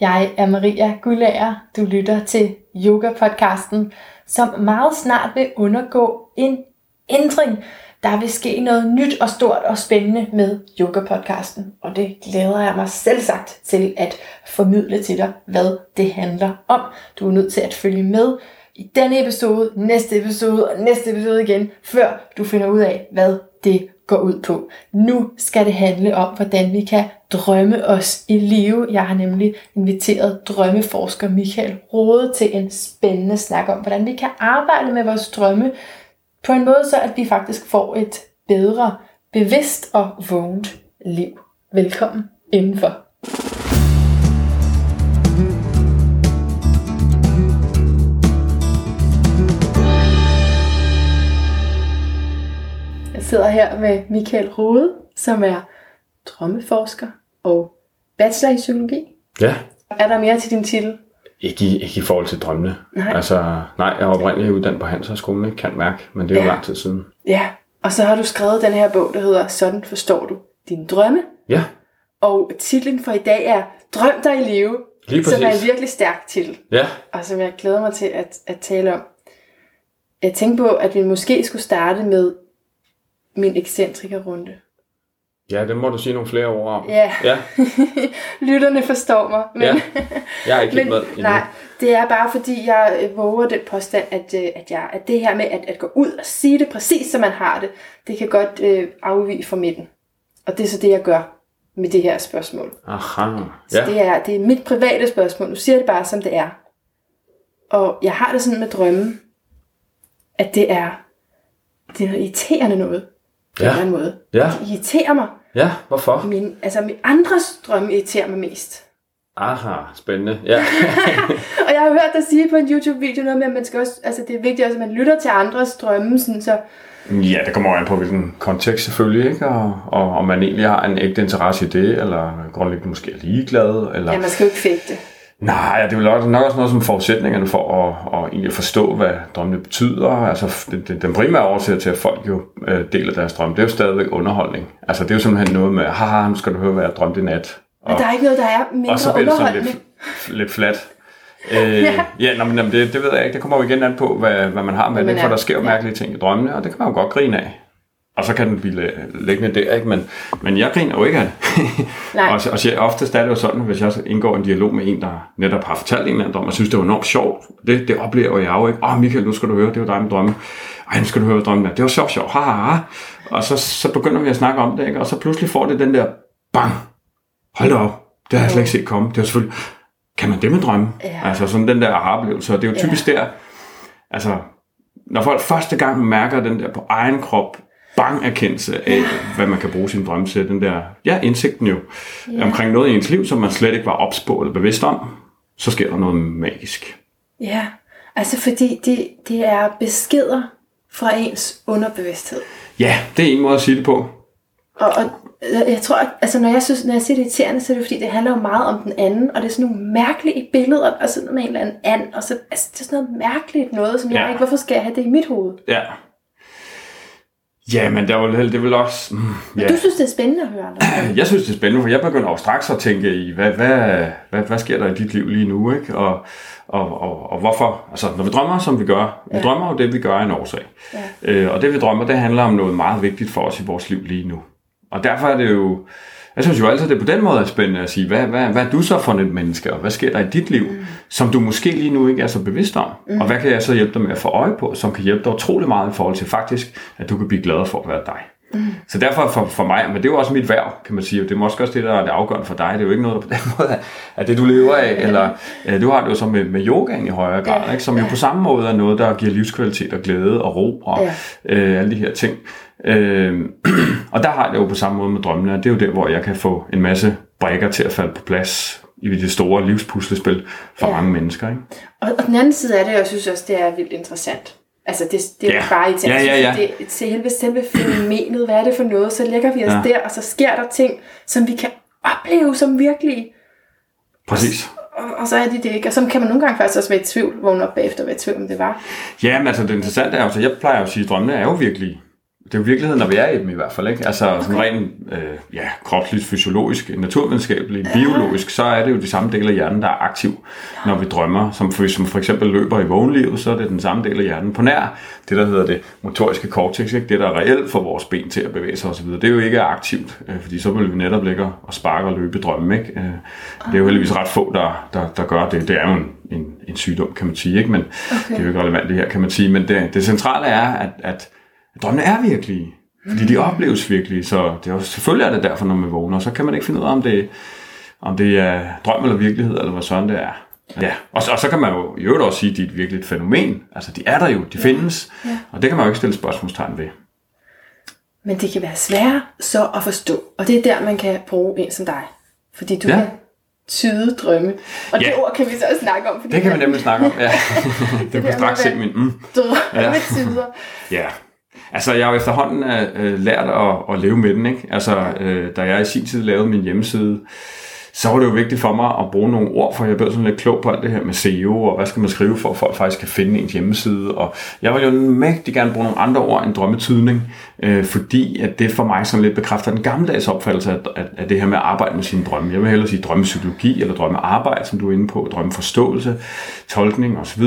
Jeg er Maria Gullager. Du lytter til Yoga-podcasten, som meget snart vil undergå en ændring. Der vil ske noget nyt og stort og spændende med Yoga-podcasten, og det glæder jeg mig selv sagt til at formidle til dig, hvad det handler om. Du er nødt til at følge med i denne episode, næste episode og næste episode igen, før du finder ud af, hvad det går ud på. Nu skal det handle om, hvordan vi kan drømme os i live. Jeg har nemlig inviteret drømmeforsker Michael Rode til en spændende snak om, hvordan vi kan arbejde med vores drømme på en måde, så at vi faktisk får et bedre, bevidst og vågent liv. Velkommen indenfor. Sidder her med Michael Rode, som er drømmeforsker og bachelor i psykologi. Ja, Er der mere til din titel? ikke i, ikke i forhold til drømmene. Nej. Altså, nej, jeg er oprindeligt uddannet på Handelshøjskolen, ikke? kan mærke, men det er jo Ja. lang tid siden. Ja, og så har du skrevet den her bog, der hedder Sådan forstår du dine drømme. Ja, Og titlen for i dag er Drøm dig i live, lige som er en præcis. virkelig stærk titel, Ja, og som jeg glæder mig til at, at tale om. Jeg tænkte på, at vi måske skulle starte med min ekscentrikerrunde. ja, det må du sige nogle flere ord om. Ja, Ja, lytterne forstår mig. Men, ja. Jeg er ikke men med endnu. nej, det er bare fordi, jeg øh, våger den påstand, at, øh, at, jeg, at det her med at, at gå ud og sige det præcis, som man har det, det kan godt øh, afvige fra midten. Og det er så det, jeg gør med det her spørgsmål. Aha, Så ja. det, er, det er mit private spørgsmål. Nu siger det bare, som det er. Og jeg har det sådan med drømmen, at det er, det er noget irriterende noget. På Ja. en eller anden måde. Ja, Det irriterer mig. ja, hvorfor? Min, altså, min andres drømme irriterer mig mest. Aha, spændende. Ja, Og jeg har hørt dig sige på en YouTube-video noget med, at man skal også, altså det er vigtigt også, at man lytter til andres drømme, sådan, så ja det kommer an på, hvilken kontekst selvfølgelig, ikke? Og, og om man egentlig har en ægte interesse i det, eller grundlæggende måske er ligeglad, eller... ja, man skal jo ikke fægte. Nej, det er nok også noget som forudsætningerne for at, at egentlig forstå, hvad drømmene betyder. Altså, den, den- primære årsag til, at folk jo øh, deler deres drømme, det er jo stadigvæk underholdning. Altså, det er jo simpelthen noget med, haha, nu skal du høre, hvad jeg drømte i nat. Men der er ikke noget, der er mindre og så bliver det sådan lidt, lidt flat. Øh, ja, ja nå, men det, det ved jeg ikke. Det kommer jo igen an på, hvad, hvad man har med man det, for er. der sker jo Ja. mærkelige ting i drømmene, og det kan man jo godt grine af. Og så kan den blive liggende der, ikke? Men, men jeg griner jo ikke af det. Nej. og, og så- oftest er det jo sådan, hvis jeg indgår en dialog med en, der netop har fortalt en eller anden drøm, og synes, det var enormt sjovt. Det, det oplever jeg jo ikke. Åh, oh, Michael, nu skal du høre, det var dig med drømme. Ej, nu skal du høre, drømmen er. Det var sjovt, sjovt. Ha, ha, ha. Og så, så begynder vi at snakke om det, ikke? Og så pludselig får det den der bang. Hold da op. Det har jeg slet ikke set komme. Det var selvfølgelig... Kan man det med drømme? Ja. Altså sådan den der aha-oplevelse. Og det er jo typisk der, altså, når folk første gang mærker den der på egen krop, bang erkendelse af, hvad man kan bruge sin drømme til, den der, ja, indsigten jo, ja. omkring noget i ens liv, som man slet ikke var ops på eller bevidst om, så sker der noget magisk. Ja, altså fordi det, det er beskeder fra ens underbevidsthed. Ja, det er en måde at sige det på. Og, og jeg tror, at, altså når jeg, synes, når jeg siger det irriterende, så er det fordi, det handler jo meget om den anden, og det er sådan nogle mærkelige billeder, og sådan noget med en eller anden and, og så, altså, det er sådan noget mærkeligt noget, som jeg Ja. ikke, hvorfor skal jeg have det i mit hoved? Ja. Ja, men der er jo det er vel også... Mm, Men ja. du synes, det er spændende at høre andre. Jeg synes, det er spændende, for jeg begynder jo straks at tænke i, hvad, hvad, hvad, hvad sker der i dit liv lige nu, ikke? Og, og, og, og hvorfor? Altså, når vi drømmer, som vi gør, vi Ja. drømmer jo det, vi gør en årsag. Ja. Øh, og det, vi drømmer, det handler om noget meget vigtigt for os i vores liv lige nu. Og derfor er det jo... Jeg synes jo altid, det på den måde er spændende at sige, hvad, hvad, hvad er du så for et menneske, og hvad sker der i dit liv, mm. som du måske lige nu ikke er så bevidst om? Mm. Og hvad kan jeg så hjælpe dig med at få øje på, som kan hjælpe dig utrolig meget i forhold til faktisk, at du kan blive glad for at være dig. Mm. Så derfor for, for mig, men det er jo også mit værv, kan man sige, det er måske også det, der er det afgørende for dig. Det er jo ikke noget, der på den måde er, det, du lever af, eller øh, du har det jo så med, med yogaen i højere grad, Ja. ikke? som jo på samme måde er noget, der giver livskvalitet og glæde og ro og Ja. øh, alle de her ting. Øh, og der har jeg det jo på samme måde med drømmene, det er jo der, hvor jeg kan få en masse brækker til at falde på plads i det store livspuslespil for Ja. mange mennesker. Ikke? Og, og den anden side af det, jeg synes også, det er vildt interessant. Altså, det, det er ja. bare i Ja, ja, ja. Det, det, selve, selve fænomenet, hvad er det for noget? Så lægger vi os Ja. der, og så sker der ting, som vi kan opleve som virkelige. Præcis. Og, og så er det det ikke. Og så kan man nogle gange faktisk også være i tvivl, vågne op bagefter og være i tvivl, om det var. Ja, men altså det interessante er jo, så jeg plejer at sige, at drømmene er jo virkelige. Det er jo virkeligheden, når vi er i dem i hvert fald. Ikke? Altså okay. sådan rent øh, ja, kropsligt, fysiologisk, naturvidenskabeligt, biologisk, så er det jo de samme dele af hjernen, der er aktiv, når vi drømmer. Som for, som for eksempel løber i vågenlivet, så er det den samme del af hjernen på nær. Det, der hedder det motoriske cortex, ikke? det der er reelt for vores ben til at bevæge sig osv., det er jo ikke aktivt, øh, fordi så vil vi netop ligge og sparke og løbe i drømme. Ikke? Øh, det er jo heldigvis ret få, der, der, der gør det. Det er jo en, en, en sygdom, kan man sige, ikke? men okay. det er jo ikke relevant det her, kan man sige. Men det, det centrale er, at, at drømmene er virkelige. Fordi de opleves virkelige, så det er jo, selvfølgelig er det derfor, når man vågner, så kan man ikke finde ud af, om det, om det er drøm eller virkelighed, eller hvad sådan det er. Ja, og så, og så kan man jo i øvrigt også sige, at de er et virkeligt fænomen. Altså, de er der jo, de findes, ja. og det kan man jo ikke stille spørgsmålstegn ved. Men det kan være svært så at forstå, og det er der, man kan bruge en som dig. Fordi du ja. kan tyde drømme. Og ja. det ord kan vi så også snakke om. Fordi det kan vi nemlig snakke om, ja. det, det kan straks se min... Mm. Drømmetyder. Ja. ja. Altså, jeg har jo efterhånden øh, lært at, at leve med den, ikke? Altså, øh, da jeg i sin tid lavede min hjemmeside, så var det jo vigtigt for mig at bruge nogle ord, for jeg blev sådan lidt klog på alt det her med SEO, og hvad skal man skrive for, at folk faktisk kan finde ens hjemmeside. Og jeg vil jo mægtig gerne bruge nogle andre ord end drømmetydning, øh, fordi at det for mig sådan lidt bekræfter den gammeldags opfattelse af, af, af det her med at arbejde med sine drømme. Jeg vil hellere sige drømmepsykologi eller drømmearbejde, som du er inde på, drømmeforståelse, tolkning osv.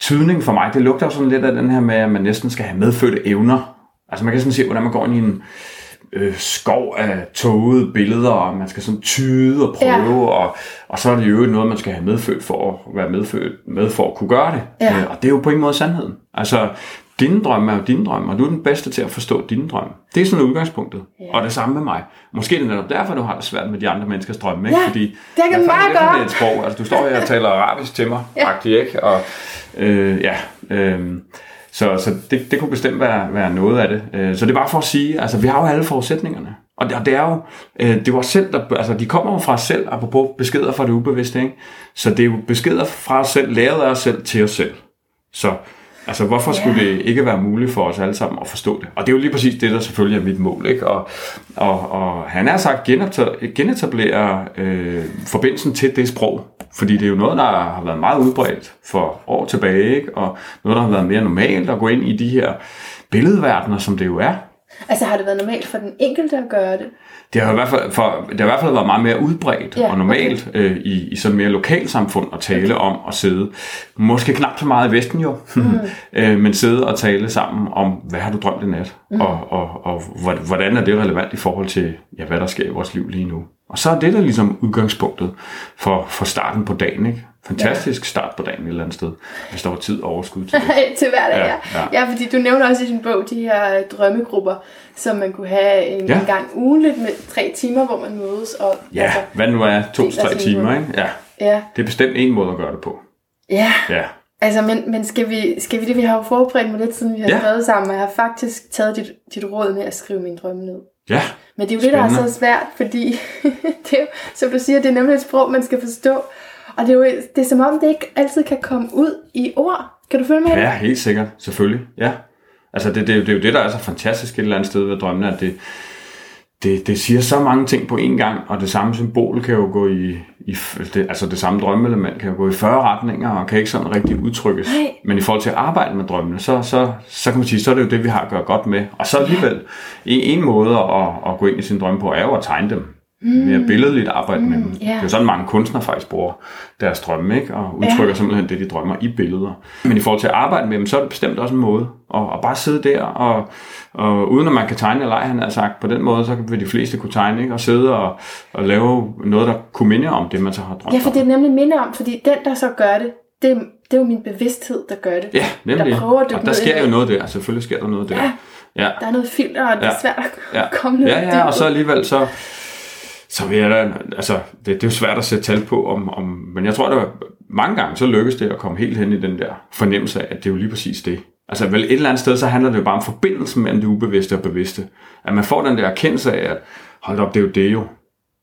Tydning for mig, det lugter jo sådan lidt af den her med, at man næsten skal have medfødte evner. Altså man kan sådan se, hvordan man går ind i en øh, skov af tågede billeder, og man skal sådan tyde og prøve, ja. og, og så er det jo noget, man skal have medfødt for at være medfødt med for at kunne gøre det. Ja. Øh, og det er jo på en måde sandheden. Altså, dine drømme er jo dine drømme, og du er den bedste til at forstå dine drømme. Det er sådan udgangspunktet. Ja. Og det samme med mig. Måske er det netop derfor, du har det svært med de andre menneskers drømme. Ikke? Ja, Fordi det kan man bare gøre. Det er et sprog. Altså, du står her og taler arabisk til mig, ja. faktisk, ikke? Og, øh, ja, øh, så, så det, det kunne bestemt være, være noget af det. Øh, så det er bare for at sige, altså vi har jo alle forudsætningerne. Og det, og det er jo, øh, det var selv, der, altså de kommer jo fra os selv, apropos beskeder fra det ubevidste, ikke? Så det er jo beskeder fra os selv, lavet af os selv til os selv. Så Altså, hvorfor yeah. skulle det ikke være muligt for os alle sammen at forstå det? Og det er jo lige præcis det, der selvfølgelig er mit mål. Ikke? Og, og, og han er sagt genetablere øh, forbindelsen til det sprog. Fordi det er jo noget, der har været meget udbredt for år tilbage, ikke? og noget, der har været mere normalt at gå ind i de her billedverdener, som det jo er. Altså har det været normalt for den enkelte at gøre det? Det har i hvert fald, for, det har i hvert fald været meget mere udbredt ja, og normalt okay. øh, i, i sådan mere lokalsamfund at tale okay. om at sidde. Måske knap så meget i Vesten jo, mm. øh, men sidde og tale sammen om, hvad har du drømt i nat? Mm. Og, og, og hvordan er det relevant i forhold til, ja, hvad der sker i vores liv lige nu? Og så er det der ligesom udgangspunktet for, for starten på dagen, ikke? Fantastisk ja. start på dagen et eller andet sted, hvis der var tid og overskud til det. til hverdag, ja, ja. ja. Fordi du nævner også i din bog de her drømmegrupper, som man kunne have en, ja. en gang ugenligt med tre timer, hvor man mødes. Og, ja, altså, hvad nu er to-tre timer, ikke? Ja. ja. Det er bestemt en måde at gøre det på. Ja. Ja. Altså, men, men skal, vi, skal vi det? Vi har jo forberedt mig lidt, siden vi har ja. skrevet sammen, og jeg har faktisk taget dit, dit råd med at skrive min drømme ned. Ja, Men det er jo Spændende. det, der er så svært, fordi det er jo, som du siger, det er nemlig et sprog, man skal forstå. Og det er jo det er som om, det ikke altid kan komme ud i ord. Kan du følge med Ja, helt sikkert. Selvfølgelig. Ja. Altså, det, det, det er jo det, der er så fantastisk et eller andet sted ved drømmene, at det, det, det siger så mange ting på én gang, og det samme symbol kan jo gå i, i det, altså det samme drømmeelement kan jo gå i 40 retninger, og kan ikke sådan rigtig udtrykkes. Nej. Men i forhold til at arbejde med drømmene, så, så, så kan man sige, så er det jo det, vi har at gøre godt med. Og så alligevel, en, en måde at, at gå ind i sin drømme på, er jo at tegne dem. Mere billedligt arbejde mm, med dem. Yeah. Det er jo sådan, mange kunstnere faktisk bruger deres drømme, ikke? og udtrykker yeah. simpelthen det, de drømmer i billeder. Men i forhold til at arbejde med dem, så er det bestemt også en måde at, at bare sidde der, og, og uden at man kan tegne eller han har sagt, på den måde, så vil de fleste kunne tegne, ikke? og sidde og, og lave noget, der kunne minde om det, man så har drømt Ja, for det er nemlig minde om, fordi den, der så gør det, det, det er jo min bevidsthed, der gør det. Ja, nemlig. Der prøver at og der sker jo noget der, selvfølgelig sker der noget der. Ja, ja. der er noget filter, og det er ja. svært at ja. komme ned Ja, ja, og så alligevel så så vil jeg da, altså, det, det er jo svært at sætte tal på, om, om, men jeg tror, at mange gange, så lykkes det at komme helt hen i den der fornemmelse af, at det er jo lige præcis det. Altså vel et eller andet sted, så handler det jo bare om forbindelsen mellem det ubevidste og bevidste. At man får den der erkendelse af, at hold op, det er jo det jo.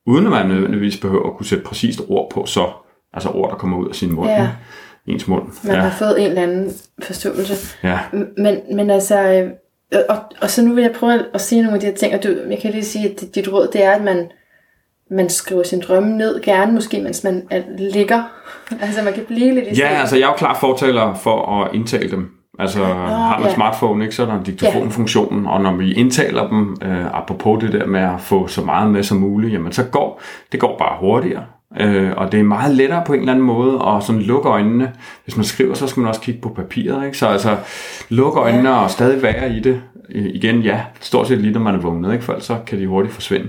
Uden at man nødvendigvis behøver at kunne sætte præcist ord på så. Altså ord, der kommer ud af sin mund. Ja. Ens mund. Man ja. har fået en eller anden forståelse. Ja. Men, men altså, øh, og, og så nu vil jeg prøve at sige nogle af de her ting, og du, jeg kan lige sige, at dit råd, det er, at man, man skriver sin drømme ned, gerne måske, mens man ligger. Altså man kan blive lidt i Ja, altså jeg er jo klar fortaler for at indtale dem Altså Nå, har man ja. smartphone, ikke, så er der diktafonfunktionen, og når vi indtaler dem, øh, apropos det der med at få så meget med som muligt, jamen så går det går bare hurtigere. Øh, og det er meget lettere på en eller anden måde at sådan lukke øjnene. Hvis man skriver, så skal man også kigge på papiret. Ikke? Så altså lukke øjnene ja. og stadig være i det. Øh, igen, ja, stort set lige når man er vågnet, ikke? for ellers så kan de hurtigt forsvinde.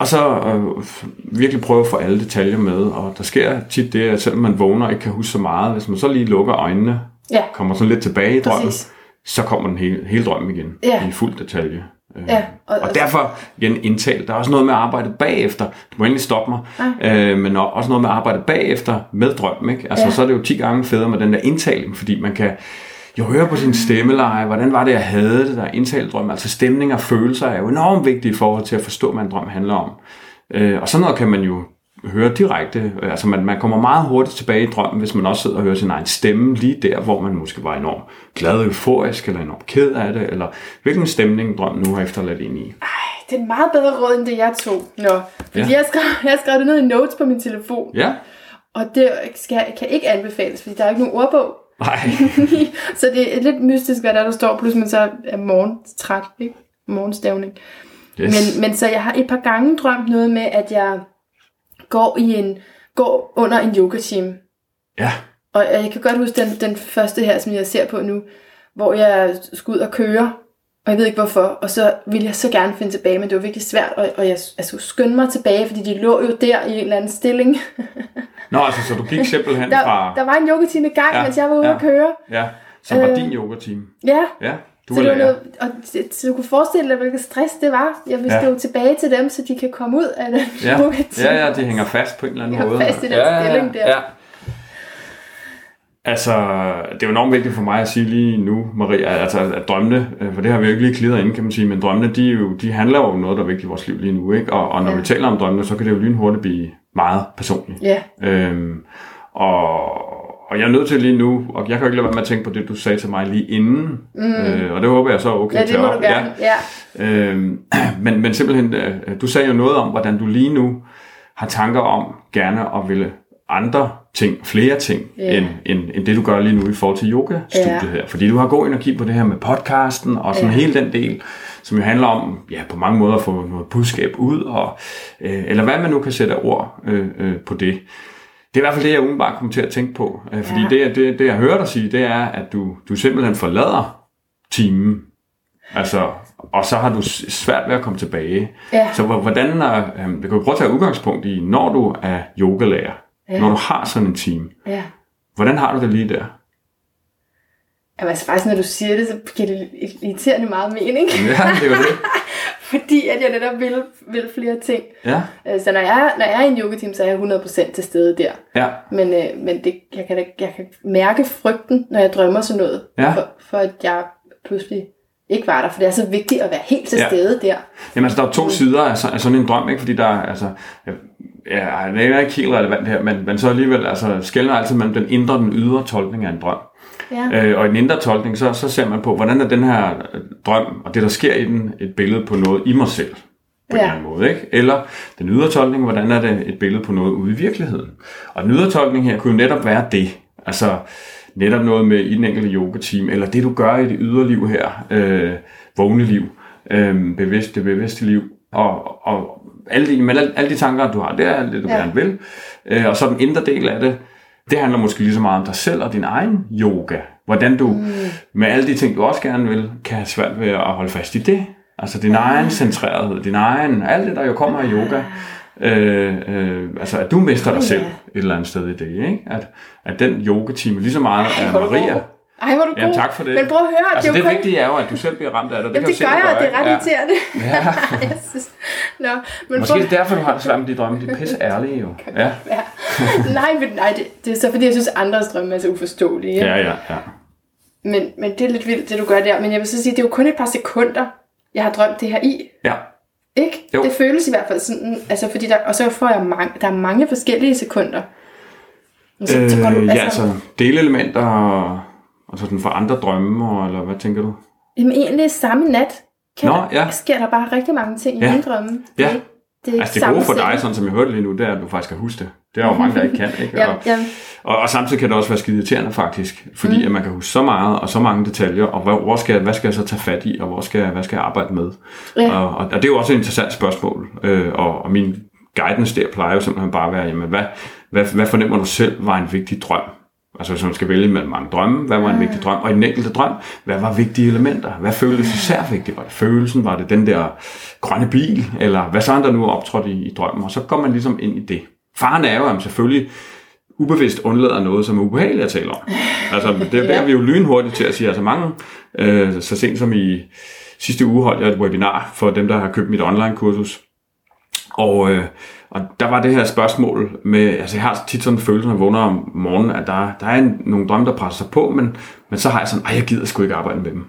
Og så øh, virkelig prøve at få alle detaljer med. Og der sker tit det, at selvom man vågner og ikke kan huske så meget, hvis man så lige lukker øjnene, Ja. kommer sådan lidt tilbage i drømmen, Præcis. så kommer den hele, hele drømmen igen Ja. i fuld detalje. Øh, Ja, og- og, derfor igen indtalt. Der er også noget med arbejdet bagefter. Du må endelig stoppe mig. Øh, men også noget med arbejdet bagefter med drømmen. Ikke? Altså, Ja. Så er det jo 10 gange federe med den der indtaling, fordi man kan jo høre på sin stemmeleje, hvordan var det, jeg havde det der indtalt drøm. Altså stemning og følelser er jo enormt vigtige i forhold til at forstå, hvad en drøm handler om. Øh, og sådan noget kan man jo høre direkte. Altså man, man kommer meget hurtigt tilbage i drømmen, hvis man også sidder og hører sin egen stemme lige der, hvor man måske var enormt glad euforisk, eller enormt ked af det, eller hvilken stemning drømmen nu har efterladt ind i. Ej, det er en meget bedre råd, end det jeg tog. Nå, fordi Ja. jeg, har skrevet, jeg har skrevet det ned i notes på min telefon. Ja? Og det skal, kan ikke anbefales, fordi der er ikke nogen ordbog. Nej. så det er lidt mystisk, hvad der, der står, plus man så er morgentræt, ikke? Morgenstavning. Yes. Men, men så jeg har et par gange drømt noget med, at jeg går i en går under en yoga team. Ja. Og jeg kan godt huske den, den første her, som jeg ser på nu, hvor jeg skulle ud og køre, og jeg ved ikke hvorfor, og så ville jeg så gerne finde tilbage, men det var virkelig svært, og, og jeg, jeg skulle skynde mig tilbage, fordi de lå jo der i en eller anden stilling. Nå, altså, så du gik simpelthen Der, fra... der var en yogatime i gang, Ja, ja, mens jeg var ude ja. at køre. Ja, som var Øh, din yoga-team. Ja, Ja, du så, var det var noget, og så du kunne forestille dig, hvilket stress det var. Jeg ville Ja. ja. tilbage til dem, så de kan komme ud af den Ja, yogatime. ja, ja, de hænger fast på en eller anden De hænger måde. fast i den ja, ja, stilling der. Ja. Altså, det er jo enormt vigtigt for mig at sige lige nu, Maria, altså, at drømmene, øh, for det har vi jo ikke lige klidret ind, kan man sige, men drømmene, de, jo, de handler jo om noget, der er vigtigt i vores liv lige nu, ikke? Og, og når Ja. vi taler om drømmene, så kan det jo lynhurtigt blive meget personligt. Ja, Øhm, og, og jeg er nødt til lige nu, og jeg kan jo ikke lade være med at tænke på det, du sagde til mig lige inden, mm. øh, og det håber jeg så okay ja det må du gerne. Ja. Øhm, men, men simpelthen, øh, du sagde jo noget om, hvordan du lige nu har tanker om gerne at ville andre ting, flere ting, Ja. end, end, end det du gør lige nu i forhold til yoga-studiet Ja. her. Fordi du har god energi på det her med podcasten, og sådan Ja. hele den del, som jo handler om, ja, på mange måder at få noget budskab ud, og, øh, eller hvad man nu kan sætte ord øh, øh, på det. Det er i hvert fald det, jeg umiddelbart kommer til at tænke på. Øh, fordi Ja. det, det, det, jeg hører dig sige, det er, at du, du simpelthen forlader timen. Altså, og så har du svært ved at komme tilbage. Ja. Så hvor- hvordan øh, vi kan jo prøve at tage udgangspunkt i, når du er yogalærer, Ja. når du har sådan en team, ja. hvordan har du det lige der? Jamen, altså faktisk, når du siger det, så giver det irriterende meget mening. Ja, det er det. Fordi at jeg netop vil, vil flere ting. Ja, Øh, Så når jeg, når jeg er i en yogateam, så er jeg 100% til stede der. ja, Men, øh, men det, jeg, kan, jeg kan mærke frygten, når jeg drømmer sådan noget. Ja. For, for at jeg pludselig ikke var der. For det er så vigtigt at være helt til Ja. stede der. Jamen altså, der er to sider af, så- af sådan en drøm, ikke? Fordi der er, altså, ja, det er ikke helt relevant her, men, men så alligevel, altså, skældner altid mellem den indre og den ydre tolkning af en drøm. Ja. Øh, og i den indre tolkning, så, så ser man på, hvordan er den her øh, drøm, og det der sker i den, et billede på noget i mig selv, på ja. en eller anden måde. Ikke? Eller den ydre tolkning, hvordan er det et billede på noget ude i virkeligheden. Og den ydre tolkning her kunne jo netop være det. Altså netop noget med i den enkelte yoga-team, eller det du gør i det ydre liv her, øh, vågne liv, øh, bevidst, det bevidste liv, og, og alle, de, men alle, alle de tanker, du har, det er alt det, du ja. Gerne vil. Øh, og så den indre del af det, det handler måske lige så meget om dig selv og din egen yoga. Hvordan du mm. med alle de ting, du også gerne vil, kan have svært ved at holde fast i det. Altså din ja. egen centrerethed, din egen, alt det, der jo kommer af yoga. Øh, øh, altså at du mister dig selv et eller andet sted i det, ikke? At, at den yoga-time lige så meget er Maria. Ej, hvor er du Jamen, god. tak for det. Men prøv at høre, Altså det det er kun... vigtige er jo, at du selv bliver ramt af det. Jamen, kan det gør jeg, det er ret Ja. irriterende. Ja. jeg synes... Nå, men Måske prøv... er det derfor, du har det svært med de drømme. De er pisse ærlige jo. Ja, Ja. nej, men, nej det, det, er så fordi, jeg synes, andres drømme er så uforståelige. ja, ja. ja. Men, men det er lidt vildt, det du gør der. Men jeg vil så sige, det er jo kun et par sekunder, jeg har drømt det her i. ja. Ikke? Jo. Det føles i hvert fald sådan, altså fordi der, og så får jeg mange, der er mange forskellige sekunder. Så, så går du, Øh, ja, altså delelementer og, og sådan for andre drømme, eller hvad tænker du? Jamen egentlig samme nat kan Nå, der, ja. sker der bare rigtig mange ting i Ja. mine drømme. Det Ja. er ikke- Det er Altså det gode for dig, sådan som jeg hørte lige nu, det er, at du faktisk kan huske det. Det er jo mange, der ikke kan. Ikke? Ja, Og, ja, Og, og samtidig kan det også være skide irriterende faktisk, fordi mm. at man kan huske så meget og så mange detaljer, og hvor, hvor skal, hvad skal jeg så tage fat i, og hvor skal, hvad skal jeg arbejde med? Ja. Og, og, og det er jo også et interessant spørgsmål, øh, og, og min guidance der plejer jo simpelthen bare at være, jamen hvad, hvad, hvad fornemmer du selv var en vigtig drøm? Altså hvis man skal vælge mellem mange drømme, hvad var en vigtig drøm? Og i den enkelte drøm, hvad var vigtige elementer? Hvad føltes især vigtigt? Var det følelsen? Var det den der grønne bil? Eller hvad så der nu optrådt i, i drømmen? Og så går man ligesom ind i det. Faren er jo, at man selvfølgelig ubevidst undlader noget, som er ubehageligt at tale om. Altså, det, der er vi jo lynhurtigt til at sige, altså mange, øh, så sent som i sidste uge holdt jeg et webinar for dem, der har købt mit online-kursus. Og, øh, og der var det her spørgsmål med, altså jeg har tit sådan en følelse, når jeg vågner om morgenen, at der, der er en, nogle drømme, der presser sig på, men, men så har jeg sådan, ej, jeg gider sgu ikke arbejde med dem.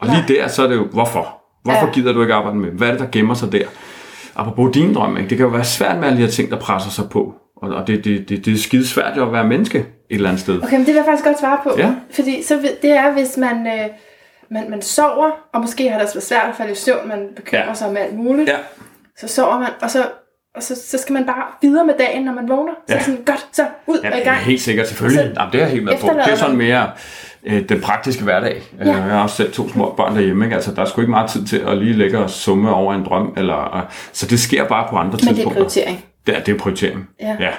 Og lige der, så er det jo, hvorfor? Hvorfor Ja. gider du ikke arbejde med dem? Hvad er det, der gemmer sig der? Apropos din drøm, ikke? det kan jo være svært med alle de her ting, der presser sig på. Og, og det, det, det, det er skide svært jo at være menneske et eller andet sted. Okay, men det vil jeg faktisk godt svare på. Ja. Fordi så, det er, hvis man, øh, man, man sover, og måske har det også været svært at falde i søvn, man bekymrer Ja. ja. sig om alt muligt. Ja, Så sover man, og så, og så, så skal man bare videre med dagen, når man vågner. Så Ja. sådan, godt, så ud Ja, og i det er gang. helt sikkert, selvfølgelig. Og så Jamen, det er helt med på. Det er sådan mere øh, den praktiske hverdag. Ja. Ja. Jeg har også selv to små børn derhjemme. Ikke? Altså, der er sgu ikke meget tid til at lige lægge og summe over en drøm. Eller, øh, så det sker bare på andre Men det er tidspunkter. prioritering. Er, det er prioritering. Ja. ja.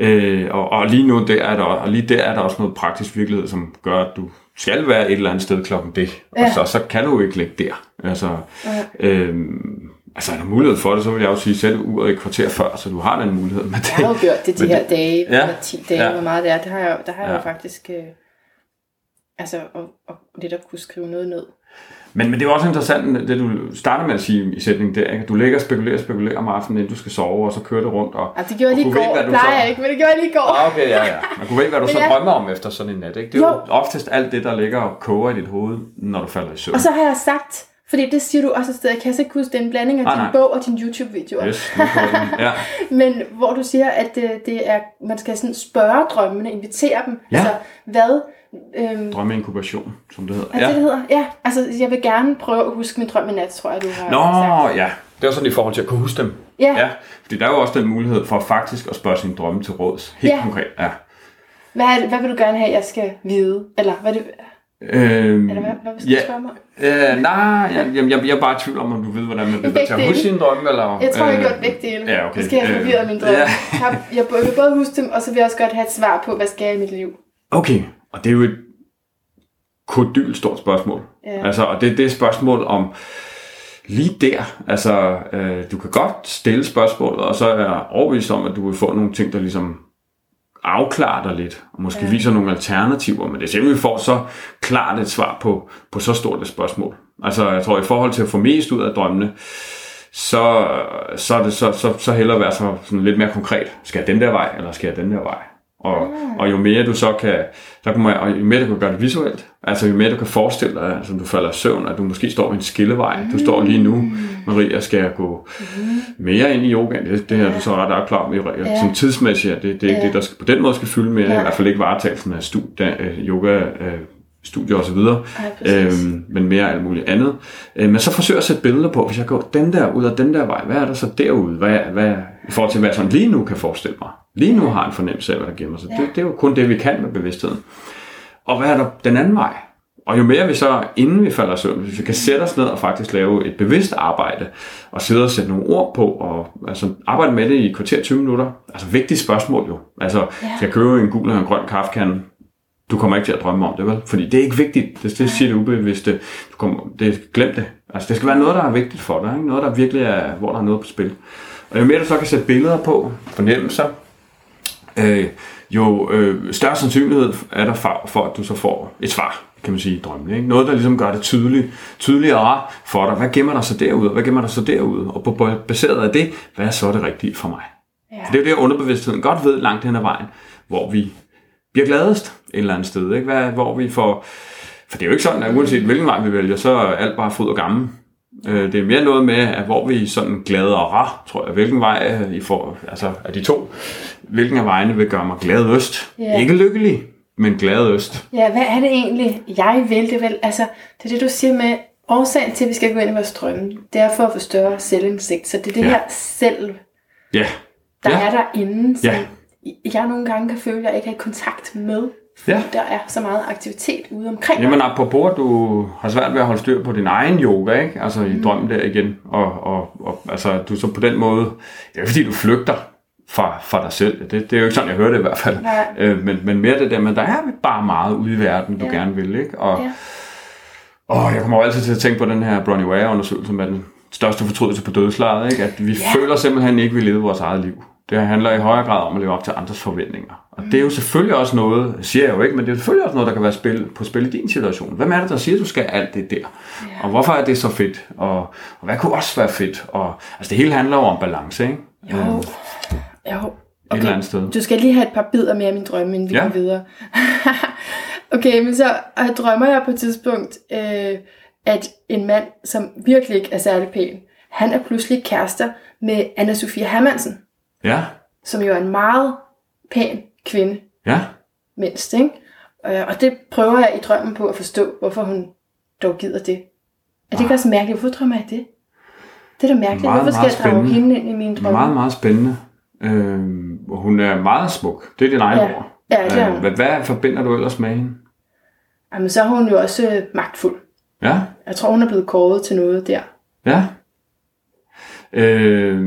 Øh, og, og lige nu der er der, og lige der er der også noget praktisk virkelighed, som gør, at du skal være et eller andet sted klokken det. Og Ja. så, så kan du ikke ligge der. Altså, Ja. øhm, altså er der mulighed for det, så vil jeg jo sige, sæt uret et kvarter før, så du har den mulighed. Men det, Jeg har jo gjort det de her dage, Ja. eller 10 dage, Ja. hvor meget det er. Det har jeg, der har jeg Ja. jo faktisk... Øh, altså, og, og lidt at kunne skrive noget ned. Men, men det er også interessant, det du starter med at sige i sætningen der, ikke? Du ligger og spekulerer og spekulerer om aftenen, inden du skal sove, og så kører det rundt. Og, Altså, det gjorde jeg lige i ved, går. Det du plejer så- jeg ikke, men det gjorde jeg lige i går. Ah, okay, ja, ja. Man kunne vide, hvad du så jeg- drømmer om efter sådan en nat, ikke? Det er jo, Jo. oftest alt det, der ligger og koger i dit hoved, når du falder i søvn. Og så har jeg sagt, fordi det siger du også et sted, jeg kan ikke huske, det er en blanding af Nej, din nej. bog og din YouTube-videoer. Yes. Ja. Men hvor du siger, at det, det er, man skal sådan spørge drømmene, invitere dem. Ja. Altså, hvad... Øhm, Drømmeinkubation, som det hedder. er det, det hedder? Ja, altså jeg vil gerne prøve at huske min drøm i nat, tror jeg, du har Nå, sagt. ja. Det er sådan i forhold til at kunne huske dem. Ja. ja. Fordi der er jo også den mulighed for faktisk at spørge sine drømme til råds. Helt Ja. konkret, ja. Hvad, det, hvad vil du gerne have, jeg skal vide? Eller hvad, er det, Øhm, eller hvad, hvad du ja. spørge mig? Øh, nej, jeg, jeg, jeg, jeg er bare i tvivl om, om du ved, hvordan man bliver til at huske sine drømme, eller... Jeg tror, jeg øh, har gjort begge dele. ja, okay. Jeg skal have Øh, forvirret min drøm. ja. Jeg, jeg, jeg vil både huske dem, og så vil jeg også godt have et svar på, hvad skal jeg i mit liv? Okay, og det er jo et kodylt stort spørgsmål. Ja. Altså, og det, det er et spørgsmål om lige der. Altså, øh, du kan godt stille spørgsmålet, og så er jeg overbevist om, at du vil få nogle ting, der ligesom afklarer dig lidt, og måske ja. Viser nogle alternativer, men det er sjældent, vi får så klart et svar på, på så stort et spørgsmål. Altså, jeg tror, i forhold til at få mest ud af drømmene, så, så er det så, så, så hellere være så, sådan lidt mere konkret. Skal jeg den der vej, eller skal jeg den der vej? Og, og jo mere du så kan, så kan man, og jo mere du kan gøre det visuelt, altså jo mere du kan forestille dig, altså du falder i søvn, at du måske står ved en skillevej. Du står lige nu, Maria, skal jeg gå mere ind i yogaen? Det, det her er du så ret afklaret med, ja. Ja. som tidsmæssigt, det, det er ikke Ja. det, der skal, på den måde skal fylde mere, i Nej. hvert fald ikke varetagelsen af studie, yoga, øh, studier osv., præcis. øhm, men mere alt muligt andet. Øh, men så forsøger at sætte billeder på, hvis jeg går den der ud af den der vej, hvad er der så derude? Hvad, hvad, I forhold til, hvad jeg sådan lige nu kan forestille mig. Lige nu har en fornemmelse af, hvad der gemmer sig. Ja. Det, det er jo kun det, vi kan med bevidstheden. Og hvad er der den anden vej? Og jo mere vi så, inden vi falder i søvn, hvis vi kan sætte os ned og faktisk lave et bevidst arbejde, og sidde og sætte nogle ord på, og altså, arbejde med det i kvarter 20 minutter. Altså vigtigt spørgsmål jo. Altså, Ja. skal jeg købe en gul eller en grøn kaffekande? Du kommer ikke til at drømme om det, vel? Fordi det er ikke vigtigt. Det, det siger det ubevidste. Du kommer, det, glem det. Altså, det skal være noget, der er vigtigt for dig. Ikke? Noget, der virkelig er, hvor der er noget på spil. Og jo mere du så kan sætte billeder på, fornemmelser, øh, jo øh, større sandsynlighed er der for, for, at du så får et svar, kan man sige, i drømmen. Ikke? Noget, der ligesom gør det tydeligt, tydeligere for dig. Hvad gemmer der så derude? Hvad gemmer der så derude? Og på, baseret af det, hvad er så det rigtige for mig? Ja. For det er jo det, underbevidstheden godt ved langt hen ad vejen, hvor vi bliver gladest et eller andet sted. Ikke? Hvad, hvor vi får... For det er jo ikke sådan, at uanset hvilken vej vi vælger, så er alt bare fryd og gammel. Øh, Det er mere noget med, at hvor vi sådan gladere, tror jeg, hvilken vej øh, I får, altså af de to, hvilken af vejene vil gøre mig gladest. Ja. Ikke lykkelig, men gladest. Ja, hvad er det egentlig, jeg vil? Det, vel, altså, det er det, du siger med, årsagen til, at vi skal gå ind i vores drømme, det er for at få større selvindsigt. Så det er det Ja. her selv, Ja. der ja. er derinde, som Ja. jeg nogle gange kan føle, at jeg ikke har kontakt med. Ja. Der er så meget aktivitet ude omkring Jamen apropos, at du har svært ved at holde styr på din egen yoga, ikke? Altså i drømmen der igen. Og, og, og altså, du så på den måde, det er jo fordi, du flygter fra, fra dig selv. Det, det er jo ikke sådan, jeg hører det i hvert fald. Nej. Øh, men, men mere det der med, der er bare meget ude i verden, du Ja. gerne vil, ikke? Og, Ja. Åh, jeg kommer jo altid til at tænke på den her Bronnie Ware-undersøgelse med den største fortrydelse på dødslaget, ikke? at vi Ja. føler simpelthen ikke, at vi lever vores eget liv. Det handler i højere grad om at leve op til andres forventninger. Og det er jo selvfølgelig også noget, siger jeg jo ikke, men det er selvfølgelig også noget, der kan være spil, på spil i din situation. Hvem er det, der siger, at du skal alt det der? Og hvorfor er det så fedt? Og, og hvad kunne også være fedt? Og, altså det hele handler jo om balance, ikke? Jo. Øh, Jo. Et eller andet sted. Du skal lige have et par bidder mere af min drømme, inden vi Ja. går videre. okay, men så øh, drømmer jeg på et tidspunkt, øh, at en mand, som virkelig ikke er særlig pæn, han er pludselig kærester med anna Sofia Hermansen, Ja, som jo er en meget pæn kvinde, ja. mindst, ikke? Øh, og det prøver jeg i drømmen på at forstå, hvorfor hun dog gider det. Er det ikke også mærkeligt? Hvorfor drømmer jeg det? Det er da mærkeligt. Meget, Hvorfor skal meget jeg drage hende ind i mine drømme? Meget, meget spændende. Øh, hun er meget smuk. Det er din egen Ja. ord. Ja, det er Øh, hun. hvad, hvad forbinder du ellers med hende? Jamen, så er hun jo også øh, magtfuld. Ja, Jeg tror, hun er blevet kåret til noget der. ja. Øh,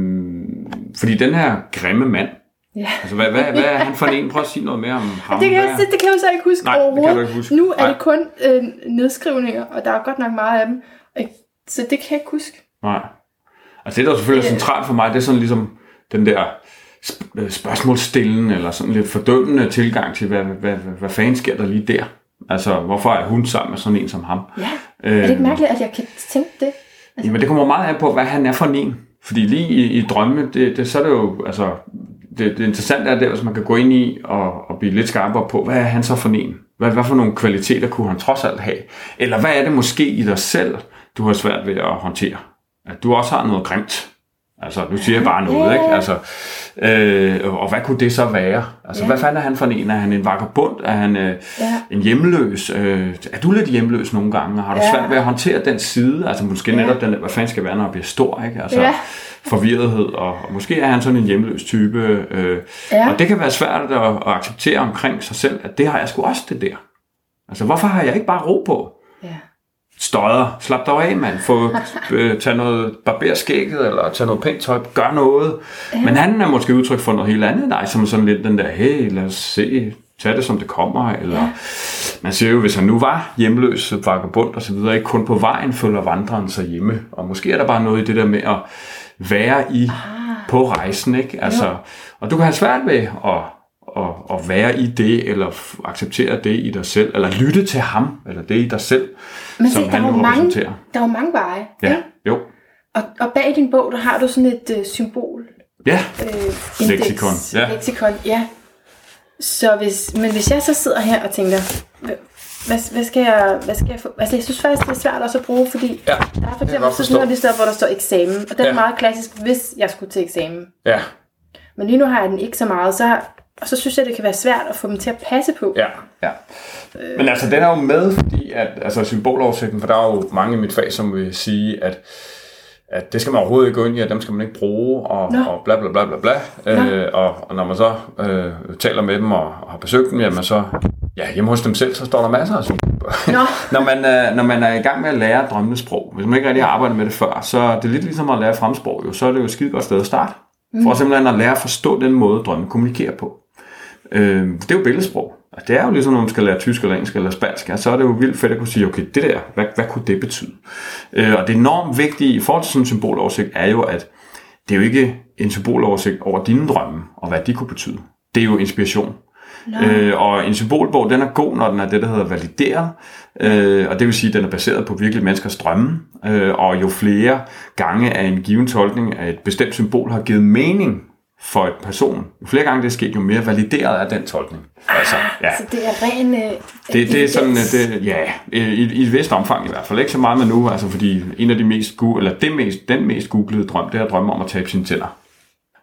fordi den her grimme mand, Ja. altså hvad, hvad, hvad er han for en? Prøv at sige noget mere om ham. Det kan, jeg, det, det kan jeg jo så ikke huske Nej, det kan overhovedet. ikke huske. Nu er Nej. det kun øh, nedskrivninger, og der er godt nok meget af dem. Så det kan jeg ikke huske. Nej. Altså det, der er selvfølgelig er centralt for mig, det er sådan ligesom den der øh, spørgsmålsstillen, eller sådan lidt fordømmende tilgang til, hvad, hvad, hvad, hvad fanden sker der lige der? Altså, hvorfor er hun sammen med sådan en som ham? Ja. Er det ikke Øh, mærkeligt, at jeg kan tænke det? Jamen, det kommer meget an på, hvad han er for en. Fordi lige i, i drømme, det, det, så er det jo, altså, det, det interessante er der, hvis man kan gå ind i og, og blive lidt skarpere på, hvad er han så for en? Hvad, hvad for nogle kvaliteter kunne han trods alt have? Eller hvad er det måske i dig selv, du har svært ved at håndtere? At du også har noget grimt. Altså, nu siger jeg bare noget, ikke? Altså, øh, og hvad kunne det så være? Altså, Ja. hvad fanden er han for en? Er han en vagabond? Er han øh, Ja. en hjemløs? Øh, er du lidt hjemløs nogle gange? Har du Ja. svært ved at håndtere den side? Altså, måske Ja. netop den hvad fanden skal være, når jeg bliver stor, ikke? Altså, Ja. forvirrethed, og, og måske er han sådan en hjemløs type. Øh, Ja. Og det kan være svært at, at acceptere omkring sig selv, at det har jeg sgu også det der. Altså, hvorfor har jeg ikke bare ro på? Støder, slap dig af, mand. Få, øh, tage noget, barber skægget, eller tage noget pænt tøj, gør noget. Ja. Men han er måske udtryk for noget helt andet dig, som sådan lidt den der, hey, lad os se, tag det som det kommer, eller ja. man siger jo, hvis han nu var hjemløs, vagabond og så videre, ikke kun på vejen følger vandreren sig hjemme, og måske er der bare noget i det der med at være i ah. på rejsen, ikke? Altså, og du kan have svært ved at, at, at være i det, eller f- acceptere det i dig selv, eller lytte til ham, eller det i dig selv, Men som se, der han er, nu mange, repræsenterer. der er jo mange veje. Ja, ikke? jo. Og, og bag din bog, der har du sådan et øh, symbol. Ja, Øh, Leksikon, ja. Leksikon, ja. Så hvis, men hvis jeg så sidder her og tænker, hvad, hvad, skal jeg, hvad skal jeg få? Altså, jeg synes faktisk, det er svært også at bruge, fordi ja, der er for eksempel sådan noget, det står, hvor der står eksamen, og den Ja. er meget klassisk, hvis jeg skulle til eksamen. ja, Men lige nu har jeg den ikke så meget, så, og så synes jeg, det kan være svært at få dem til at passe på. ja, ja. Men altså, den er jo med, fordi at, altså symboloversigten, for der er jo mange i mit fag, som vil sige, at at det skal man overhovedet ikke gå ind i, at dem skal man ikke bruge, og, Nå. og bla bla bla bla bla. Øh, og, og når man så øh, taler med dem og, og har besøgt dem, jamen så, ja, hjemme hos dem selv, så står der masser af. Nå. når, man, er, når man er i gang med at lære drømmende sprog, hvis man ikke rigtig har arbejdet med det før, så er det lidt ligesom at lære fremsprog, jo, så er det jo et skide godt sted at starte. For simpelthen at lære at forstå den måde, drømme kommunikerer på. Øh, det er jo billedsprog. Og det er jo ligesom, når man skal lære tysk eller engelsk eller spansk, ja, så er det jo vildt fedt at kunne sige, okay, det der, hvad, hvad kunne det betyde? Øh, og det enormt vigtige i forhold til sådan en symboloversigt er jo, at det er jo ikke en symboloversigt over dine drømme, og hvad de kunne betyde. Det er jo inspiration. Øh, og en symbolbog, den er god, når den er det, der hedder valideret. Øh, og det vil sige, at den er baseret på virkelig menneskers drømme. Øh, og jo flere gange af en given tolkning af et bestemt symbol har givet mening for en person, jo flere gange det er sket, jo mere valideret er den tolkning. Altså, ja. Så det er ren øh, Det, det er sådan, det, ja, i, i et vist omfang i hvert fald. Ikke så meget med nu, altså fordi en af de mest, gu- eller det mest, den mest googlede drøm, det er at drømme om at tabe sine tænder.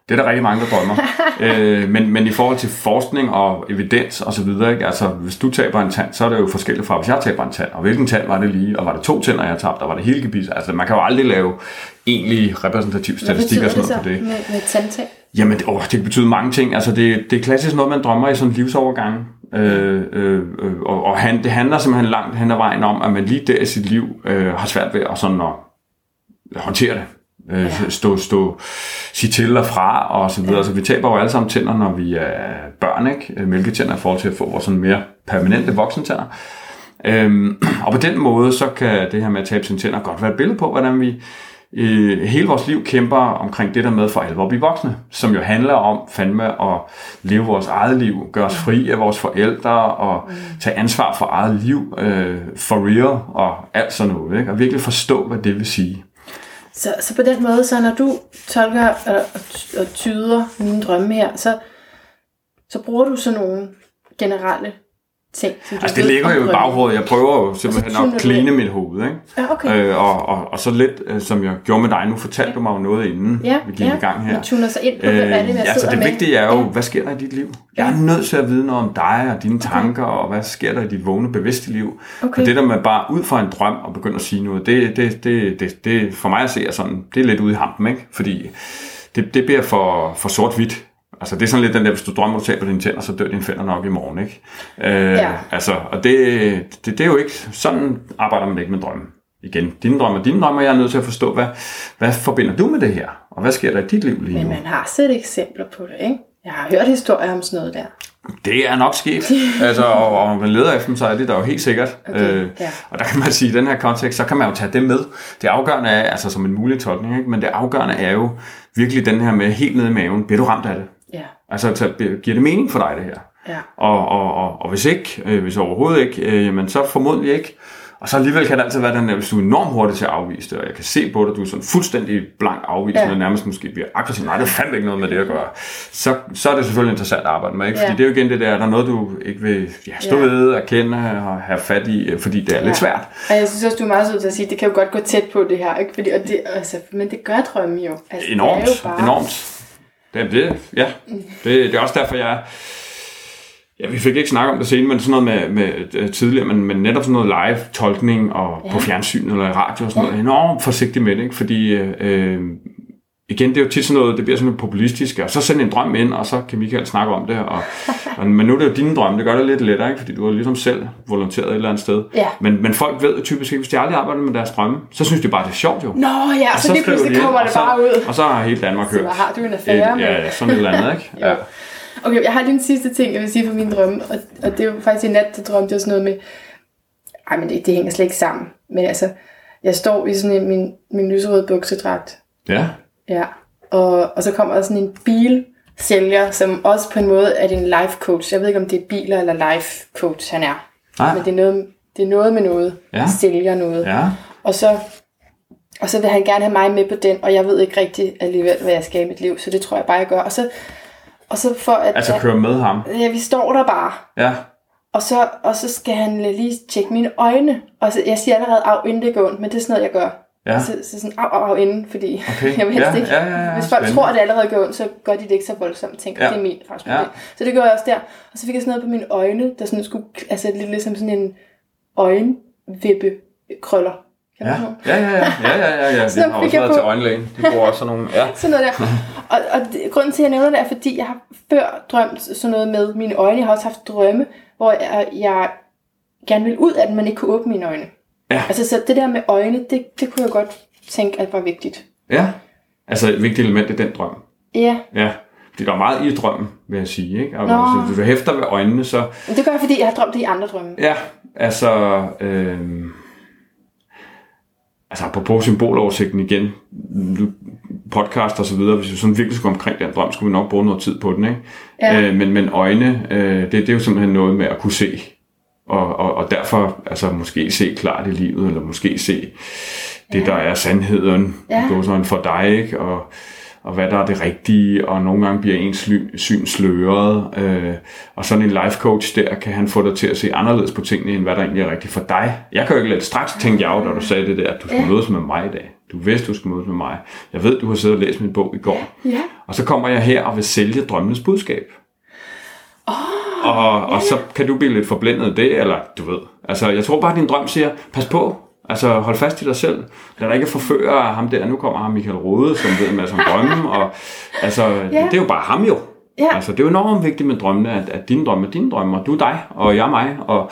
Det er der rigtig mange, der drømmer. øh, men, men i forhold til forskning og evidens og så videre, ikke? altså hvis du taber en tand, så er det jo forskelligt fra, hvis jeg taber en tand, og hvilken tand var det lige, og var det to tænder, jeg tabte, og var det hele gebis? Altså man kan jo aldrig lave egentlig repræsentativ statistik og sådan det noget på det. med, med tandtag? Jamen, åh, det betyder mange ting. Altså, det, det er klassisk noget, man drømmer i sådan en livsovergang. Øh, øh, øh, og og han, det handler simpelthen langt hen ad vejen om, at man lige der i sit liv øh, har svært ved at, sådan at håndtere det. Øh, ja. stå, stå, sige til og fra og så videre. Ja. Så vi taber jo alle sammen tænder, når vi er børn, ikke? Mælketænder i forhold til at få vores sådan mere permanente voksentænder. Øhm, og på den måde, så kan det her med at tabe sine tænder godt være et billede på, hvordan vi øh, hele vores liv kæmper omkring det der med for alvor at blive voksne, som jo handler om fandme at leve vores eget liv, gøre os fri af vores forældre og mm. tage ansvar for eget liv øh, for real og alt sådan noget, ikke? og virkelig forstå, hvad det vil sige. Så, så på den måde, så når du tolker og, og tyder mine drømme her, så, så bruger du sådan nogle generelle ting, som Altså det ligger jo i baghovedet. Jeg prøver jo simpelthen at kline mit hoved. Ikke? Ja, okay. øh, og, og, og så lidt, øh, som jeg gjorde med dig nu, fortalte ja. du mig jo noget inden ja, vi gik ja. i gang her. Man tuner sig ind på, hvad er det, jeg øh, altså, det med. vigtige er jo, ja. hvad sker der i dit liv? Jeg er nødt til at vide noget om dig og dine tanker, okay. og hvad sker der i dit vågne, bevidste liv. Okay. Og det der med bare ud fra en drøm og begynde at sige noget, det, det, det, det, det for mig at se er sådan, det er lidt ude i hampen, ikke? Fordi det, det bliver for, for sort-hvidt. Altså det er sådan lidt den der, hvis du drømmer, du taber dine tænder, så dør dine fænder nok i morgen, ikke? Øh, ja. Altså, og det, det, det er jo ikke, sådan arbejder man ikke med drømme. Igen, dine drømme dine drømme, jeg er nødt til at forstå, hvad, hvad forbinder du med det her? Og hvad sker der i dit liv lige nu? Men man har set eksempler på det, ikke? Jeg har hørt historier om sådan noget der. Det er nok sket. altså, og, og man leder efter dem, så er det der jo helt sikkert. Okay, øh, ja. Og der kan man sige, i den her kontekst, så kan man jo tage det med. Det afgørende er, altså som en mulig tolkning, ikke? men det afgørende er jo virkelig den her med helt nede i maven. Bliver du ramt af det? Altså, så giver det mening for dig, det her? Ja. Og, og, og, og hvis ikke, øh, hvis overhovedet ikke, øh, jamen så formodentlig ikke. Og så alligevel kan det altid være den der, hvis du er enormt hurtig til at afvise det, og jeg kan se på dig, du er sådan fuldstændig blank afvisende, ja. nærmest måske bliver aggressiv, nej, det fandt ikke noget med det at gøre, så, så er det selvfølgelig interessant at arbejde med, ikke? fordi ja. det er jo igen det der, der er noget, du ikke vil ja, stå ja. ved, erkende og have fat i, øh, fordi det er ja. lidt svært. Og jeg synes også, du er meget sød til at sige, det kan jo godt gå tæt på det her, ikke? Fordi, og det, altså, men det gør drømme jo. Altså, enormt, det er jo bare... enormt. Det, det, ja, det, det er også derfor, jeg Ja, vi fik ikke snakket om det senere, men sådan noget med, med øh, tidligere, men, men netop sådan noget live-tolkning og ja. på fjernsyn eller i radio og sådan ja. noget, enormt forsigtig med det, ikke? fordi øh, igen, det er jo tit sådan noget, det bliver sådan noget populistisk, og så send en drøm ind, og så kan Michael snakke om det, og, og, men nu er det jo dine drømme, det gør det lidt lettere, ikke? fordi du har ligesom selv volonteret et eller andet sted. Ja. Men, men folk ved typisk ikke, hvis de aldrig arbejder med deres drømme, så synes de bare, det er sjovt jo. Nå ja, og så, så lige pludselig kommer det bare ud. Og så har hele Danmark hørt. Så har du en affære et, Ja, ja, sådan et eller andet, ikke? ja. Okay, jeg har lige en sidste ting, jeg vil sige for min drømme, og, og det er jo faktisk i nat, der drømte jeg sådan noget med, ej, men det, det hænger slet ikke sammen, men altså, jeg står i sådan en, min, min lyserøde buksedragt. Ja. Ja, og, og så kommer der sådan en bilsælger, som også på en måde er din life coach. Jeg ved ikke, om det er biler eller life coach, han er. Nej. Men det er noget, det er noget med noget. Ja. Sælger noget. Ja. Og så, og så vil han gerne have mig med på den, og jeg ved ikke rigtig alligevel, hvad jeg skal i mit liv, så det tror jeg bare, jeg gør. Og så, og så for at... Altså køre med ham? Ja, vi står der bare. Ja. Og så, og så skal han lige tjekke mine øjne. Og så, jeg siger allerede, af ondt, men det er sådan noget, jeg gør. Ja. Så, så sådan, af, af inden, fordi okay. jeg vil helst ja, ikke. Ja, ja, ja, Hvis folk spændende. tror, at det allerede går ondt, så gør de det ikke så voldsomt. Tænker, Ja. det er min faktisk. Ja. Så det gjorde jeg også der. Og så fik jeg sådan noget på mine øjne, der sådan skulle, altså lidt ligesom sådan en øjenvippe krøller. Kan Ja, ja, ja, ja, ja, ja, ja, ja. Så har også været på- til øjenlægen. De bruger også sådan nogle, ja. Sådan noget der. Og, og det, grunden til, at jeg nævner det, er, fordi jeg har før drømt sådan noget med mine øjne. Jeg har også haft drømme, hvor jeg, jeg gerne ville ud af den, men ikke kunne åbne mine øjne. Ja. Altså, så det der med øjne, det, det kunne jeg godt tænke, at var vigtigt. Ja. Altså et vigtigt element i den drøm. Ja, Ja. Der er meget i drømmen, vil jeg sige. Ikke? Og Nå. hvis du hæfter ved øjnene, så... men det gør jeg, fordi jeg har drømt det i andre drømme. Ja, altså... Øh, altså apropos symboloversigten igen, podcast og så videre, hvis vi sådan virkelig skulle omkring den drøm, skulle vi nok bruge noget tid på den, ikke? Ja. Øh, men, men øjne, øh, det, det er jo simpelthen noget med at kunne se, og, og, og derfor altså måske se klart i livet, eller måske se det, Ja. der er sandheden, Ja. ja. sådan for dig, ikke? Og, og hvad der er det rigtige, og nogle gange bliver ens syn sløret, øh, og sådan en life coach der, kan han få dig til at se anderledes på tingene, end hvad der egentlig er rigtigt for dig. Jeg kan jo ikke lade straks tænke jeg da du sagde det der, at du skulle Ja. mødes med mig i dag. Du vidste, du skulle mødes med mig. Jeg ved, du har siddet og læst min bog i går. Ja. Og så kommer jeg her og vil sælge drømmenes budskab. Oh, Og, og så kan du blive lidt forblændet af det, eller du ved. Altså, jeg tror bare, at din drøm siger, pas på, Altså hold fast i dig selv. Lad dig ikke forføre ham der. Nu kommer ham Michael Rode, som ved en masse om drømme. Og, altså, ja. det, er jo bare ham jo. Ja. Altså, det er jo enormt vigtigt med drømmene, at, at dine drømme er dine drømme, og du er dig, og jeg er mig. Og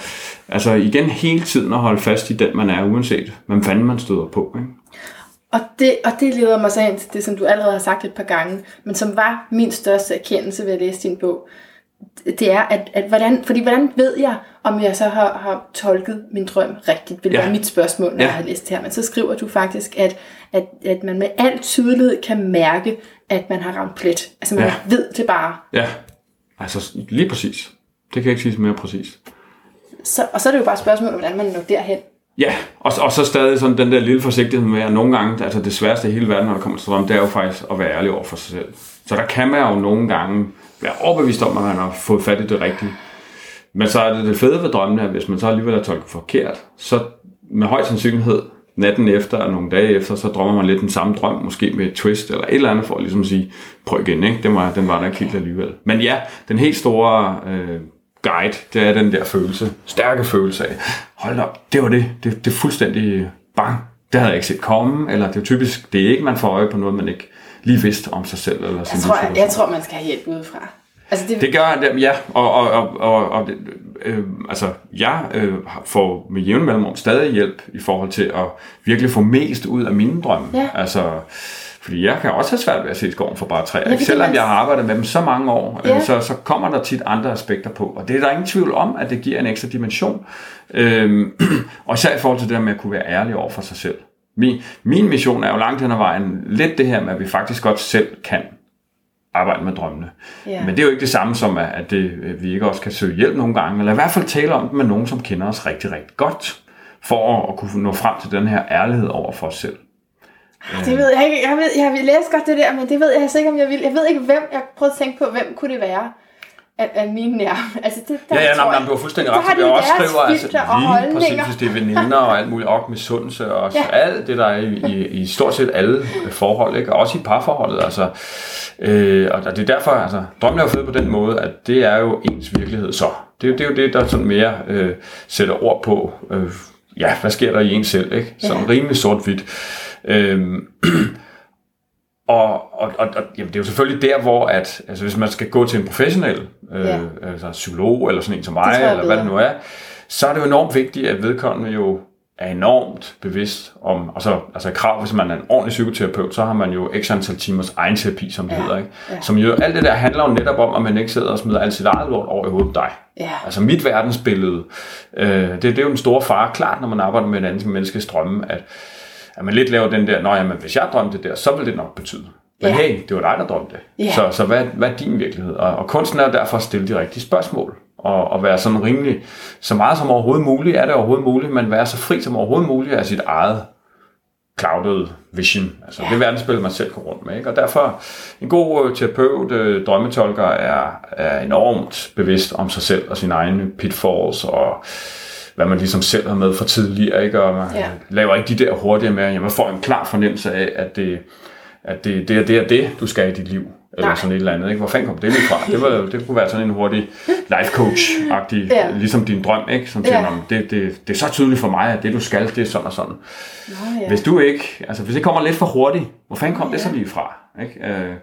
altså igen hele tiden at holde fast i den, man er, uanset hvem fanden man støder på. Ikke? Og det, og det leder mig så ind til det, som du allerede har sagt et par gange, men som var min største erkendelse ved at læse din bog. Det er, at, at hvordan, fordi hvordan ved jeg, om jeg så har, har tolket min drøm rigtigt, vil ja. være mit spørgsmål, når ja. jeg har læst det her. Men så skriver du faktisk, at, at, at man med al tydelighed kan mærke, at man har ramt plet. Altså man ja. ved det bare. Ja, altså lige præcis. Det kan jeg ikke sige mere præcis. Så, og så er det jo bare et spørgsmål, hvordan man når derhen. Ja, og, og så stadig sådan den der lille forsigtighed med, at nogle gange, altså det sværeste i hele verden, når det kommer til drøm, det er jo faktisk at være ærlig over for sig selv. Så der kan man jo nogle gange være overbevist om, at man har fået fat i det rigtige. Men så er det det fede ved drømmene, at hvis man så alligevel er tolket forkert, så med høj sandsynlighed natten efter og nogle dage efter, så drømmer man lidt den samme drøm, måske med et twist eller et eller andet, for at ligesom sige, prøv igen, ikke? Den var, den var der ikke helt alligevel. Men ja, den helt store øh, guide, det er den der følelse, stærke følelse af, hold op, det var det, det, det er fuldstændig bang, det havde jeg ikke set komme, eller det er typisk, det er ikke, man får øje på noget, man ikke lige vidste om sig selv. Eller jeg, tror, jeg, jeg tror, man skal have hjælp udefra. Altså det... det gør det, ja. Og, og, og, og, og øh, altså, jeg øh, får med jævn mellemrum stadig hjælp i forhold til at virkelig få mest ud af mine drømme. Ja. Altså, fordi jeg kan også have svært ved at se skoven for bare træer. Ja, Selvom man... jeg har arbejdet med dem så mange år, øh, ja. øh, så, så kommer der tit andre aspekter på. Og det er der ingen tvivl om, at det giver en ekstra dimension. Øhm, og især i forhold til det der med at kunne være ærlig over for sig selv. Min, min mission er jo langt hen ad vejen lidt det her med, at vi faktisk godt selv kan arbejde med drømmene. Yeah. Men det er jo ikke det samme som, at det, vi ikke også kan søge hjælp nogle gange, eller i hvert fald tale om det med nogen, som kender os rigtig, rigtig godt, for at kunne nå frem til den her ærlighed over for os selv. Det ved jeg ikke. Jeg, ved, jeg vil læse godt det der, men det ved jeg altså ikke, om jeg vil. Jeg ved ikke, hvem. Jeg prøvede at tænke på, hvem kunne det være af, af mine nærme. Altså, det, der, ja, ja, nej, nej, du har fuldstændig ret. Jeg også skriver altså, lige præcis, hvis det er veninder og alt muligt, op med sundse og ja. alt det, der er i, i, i stort set alle forhold, ikke? og også i parforholdet. Altså, øh, og det er derfor, altså, drømmen er jo fed på den måde, at det er jo ens virkelighed så. Det, det er jo det, der sådan mere øh, sætter ord på, øh, ja, hvad sker der i en selv, ikke? Sådan ja. rimelig sort-hvidt. Øh, og, og, og, og jamen, det er jo selvfølgelig der, hvor at, altså, hvis man skal gå til en professionel øh, ja. altså, psykolog, eller sådan en som mig, eller hvad det nu er, så er det jo enormt vigtigt, at vedkommende jo er enormt bevidst om, og så, altså krav, hvis man er en ordentlig psykoterapeut, så har man jo x antal timers egen terapi, som det ja. hedder, ikke? Ja. Som jo, alt det der handler jo netop om, at man ikke sidder og smider alt sit eget lort over i hovedet på dig. Ja. Altså mit verdensbillede, øh, det, det er jo en stor fare, klart, når man arbejder med en anden menneskes drømme, at at man lidt laver den der, nå jamen, hvis jeg drømte det der, så vil det nok betyde. Men ja. hey, det var dig, der drømte det. Ja. Så, så hvad, hvad er din virkelighed? Og, og kunsten er derfor at stille de rigtige spørgsmål. Og, og være sådan rimelig, så meget som overhovedet muligt, er det overhovedet muligt, men være så fri som overhovedet muligt af sit eget clouded vision. Altså ja. det verdensbillede, man selv går rundt med. Ikke? Og derfor, en god øh, terapeut, øh, drømmetolker, er, er enormt bevidst om sig selv og sine egne pitfalls og hvad man ligesom selv har med for tidligere, ikke? og man ja. laver ikke de der hurtige med, at man får en klar fornemmelse af, at det, at det, det er det, er det, du skal i dit liv, eller Nej. sådan et eller andet. Ikke? Hvor fanden kom det lige fra? Det, var, det kunne være sådan en hurtig life coach-agtig, ja. ligesom din drøm, ikke? som siger, ja. det, det, det er så tydeligt for mig, at det du skal, det er sådan og sådan. Nå, ja. Hvis du ikke, altså hvis det kommer lidt for hurtigt, hvor fanden kom ja. det så lige fra? Ikke? Øh,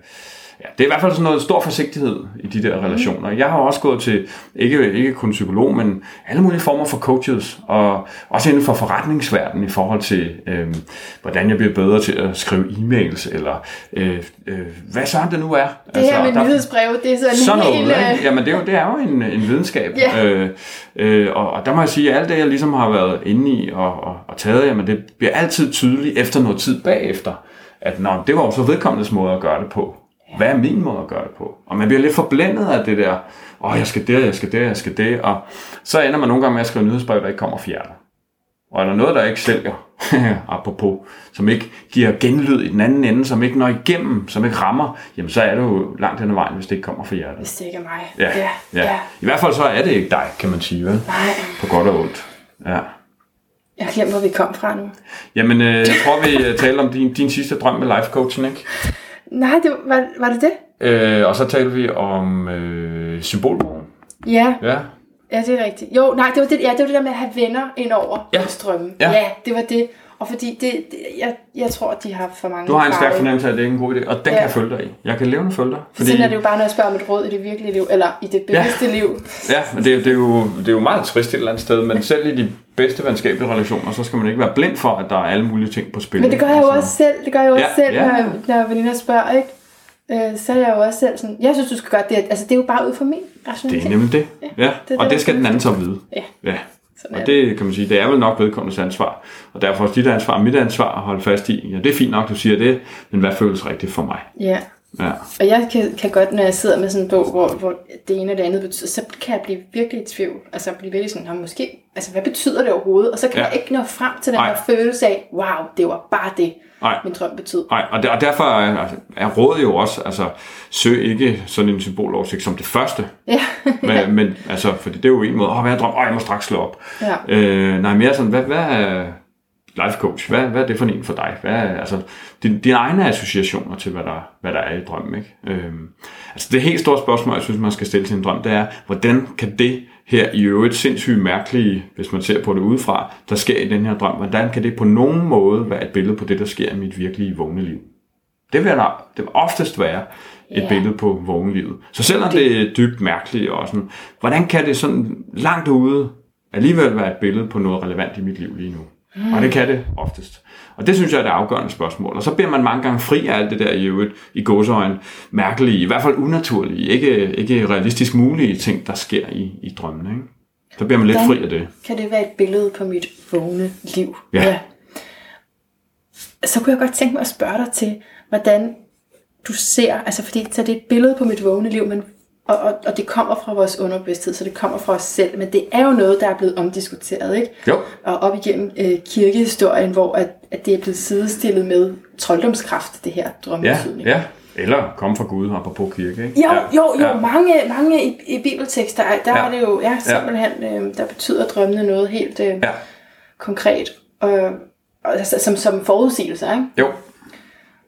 Ja, det er i hvert fald sådan noget stor forsigtighed i de der relationer. Jeg har også gået til, ikke, ikke kun psykolog, men alle mulige former for coaches, og også inden for forretningsverdenen i forhold til, øh, hvordan jeg bliver bedre til at skrive e-mails, eller øh, øh, hvad så det nu er. Det altså, her med der, nyhedsbrev, det er sådan, sådan noget, helt... Ikke? Jamen det er jo, det er jo en, en videnskab. Yeah. Øh, øh, og, og der må jeg sige, at alt det, jeg ligesom har været inde i og, og, og taget, jamen det bliver altid tydeligt efter noget tid bagefter, at nå, det var jo så vedkommendes måde at gøre det på. Hvad er min måde at gøre det på? Og man bliver lidt forblændet af det der, åh, oh, jeg skal det, jeg skal det, jeg skal det, og så ender man nogle gange med at skrive nyhedsbrev, der ikke kommer fjerner. Og er der noget, der ikke sælger, apropos, som ikke giver genlyd i den anden ende, som ikke når igennem, som ikke rammer, jamen så er det jo langt hen ad vejen, hvis det ikke kommer fra hjertet. Hvis det ikke er mig. Ja, ja. ja. ja. I hvert fald så er det ikke dig, kan man sige, vel? Nej. På godt og ondt. Ja. Jeg har glemt, hvor vi kom fra nu. Jamen, øh, jeg tror, vi øh, taler om din, din sidste drøm med life coaching, ikke? Nej, det, var, var det det? Øh, og så talte vi om øh, symbolbogen. Ja. Ja. Ja, det er rigtigt. Jo, nej, det var det, ja, det, var det der med at have venner ind over Ja. strømme. Ja. ja, det var det. Og fordi det, det jeg, jeg tror, at de har for mange Du har en stærk fornemmelse af, at det er en god idé, og den ja. Ja. kan jeg følge dig i. Jeg kan levende følge dig. Fordi... Sådan er det jo bare, når jeg spørger om et råd i det virkelige liv, eller i det bevidste ja. liv. Ja, men det, er- det, er jo, det er jo meget trist et eller andet sted, men selv i de bedste venskabelige relationer, så skal man ikke være blind for, at der er alle mulige ting på spil. Men det gør jeg jo Altså, også selv. Det gør jeg jo også Ja, selv, ja. når, jeg- når veninder spørger, ikke? Øh, så er jeg jo også selv sådan, jeg synes, du skal gøre det. Altså, det er jo bare ud fra min Det rationalitet. er nemlig det. Ja, det er og det, det skal den anden så vide. Ja, Ja. Sådan er Og det kan man sige, det er vel nok vedkommendes ansvar. Og derfor også dit ansvar mit ansvar at holde fast i. Ja, det er fint nok, du siger det, men hvad føles rigtigt for mig? Ja, Ja. og jeg kan, kan godt, når jeg sidder med sådan en bog, hvor, hvor det ene og det andet betyder, så kan jeg blive virkelig i tvivl. Altså blive virkelig sådan, "Nå, måske, altså hvad betyder det overhovedet? Og så kan ja. jeg ikke nå frem til den Nej. her følelse af, wow, det var bare det, Nej. min drøm betød. Nej, og, der, og derfor er, er rådet jo også, altså, søg ikke sådan en symboloversigt som det første. Ja, Men, men altså, fordi det er jo en måde, åh, hvad er drøm? Åh, jeg må straks slå op. ja. Øh, nej, mere sådan, hvad, hvad er life coach? Hvad, hvad er det for en for dig? Hvad er, altså, din, dine egne associationer til, hvad der, hvad der er i drømmen, ikke? Øhm, altså, det helt store spørgsmål, jeg synes, man skal stille til en drøm, det er, hvordan kan det her i øvrigt sindssygt mærkelige, hvis man ser på det udefra, der sker i den her drøm, hvordan kan det på nogen måde være et billede på det, der sker i mit virkelige vågne liv? Det vil, der, det vil oftest være et Ja. billede på vågenlivet. Så selvom det er dybt mærkeligt og sådan, hvordan kan det sådan langt ude alligevel være et billede på noget relevant i mit liv lige nu? Mm. Og det kan det oftest. Og det synes jeg er det afgørende spørgsmål. Og så bliver man mange gange fri af alt det der i øvrigt, i gåseøjne, mærkelige, i hvert fald unaturlige, ikke, ikke realistisk mulige ting, der sker i, i drømmen. Ikke? Så bliver man lidt fri af det. Kan det være et billede på mit vågne liv? Ja. Så kunne jeg godt tænke mig at spørge dig til, hvordan du ser, altså fordi så det er et billede på mit vågne liv, men, og, og, og det kommer fra vores underbevidsthed, så det kommer fra os selv, men det er jo noget, der er blevet omdiskuteret, ikke? Jo. Og op igennem øh, kirkehistorien, hvor at, at det er blevet sidestillet med trolddomskraft, det her Ja, drømmebetydning. ja. Eller kom fra Gud og på kirke. Ikke? Jo, ja. jo, jo, Ja. mange, mange i, i bibeltekster, er- der Ja. ja. er det jo ja, simpelthen, øh, der betyder drømmene noget helt øh, Ja. konkret, og, og, altså, som, som forudsigelser, ikke? Jo.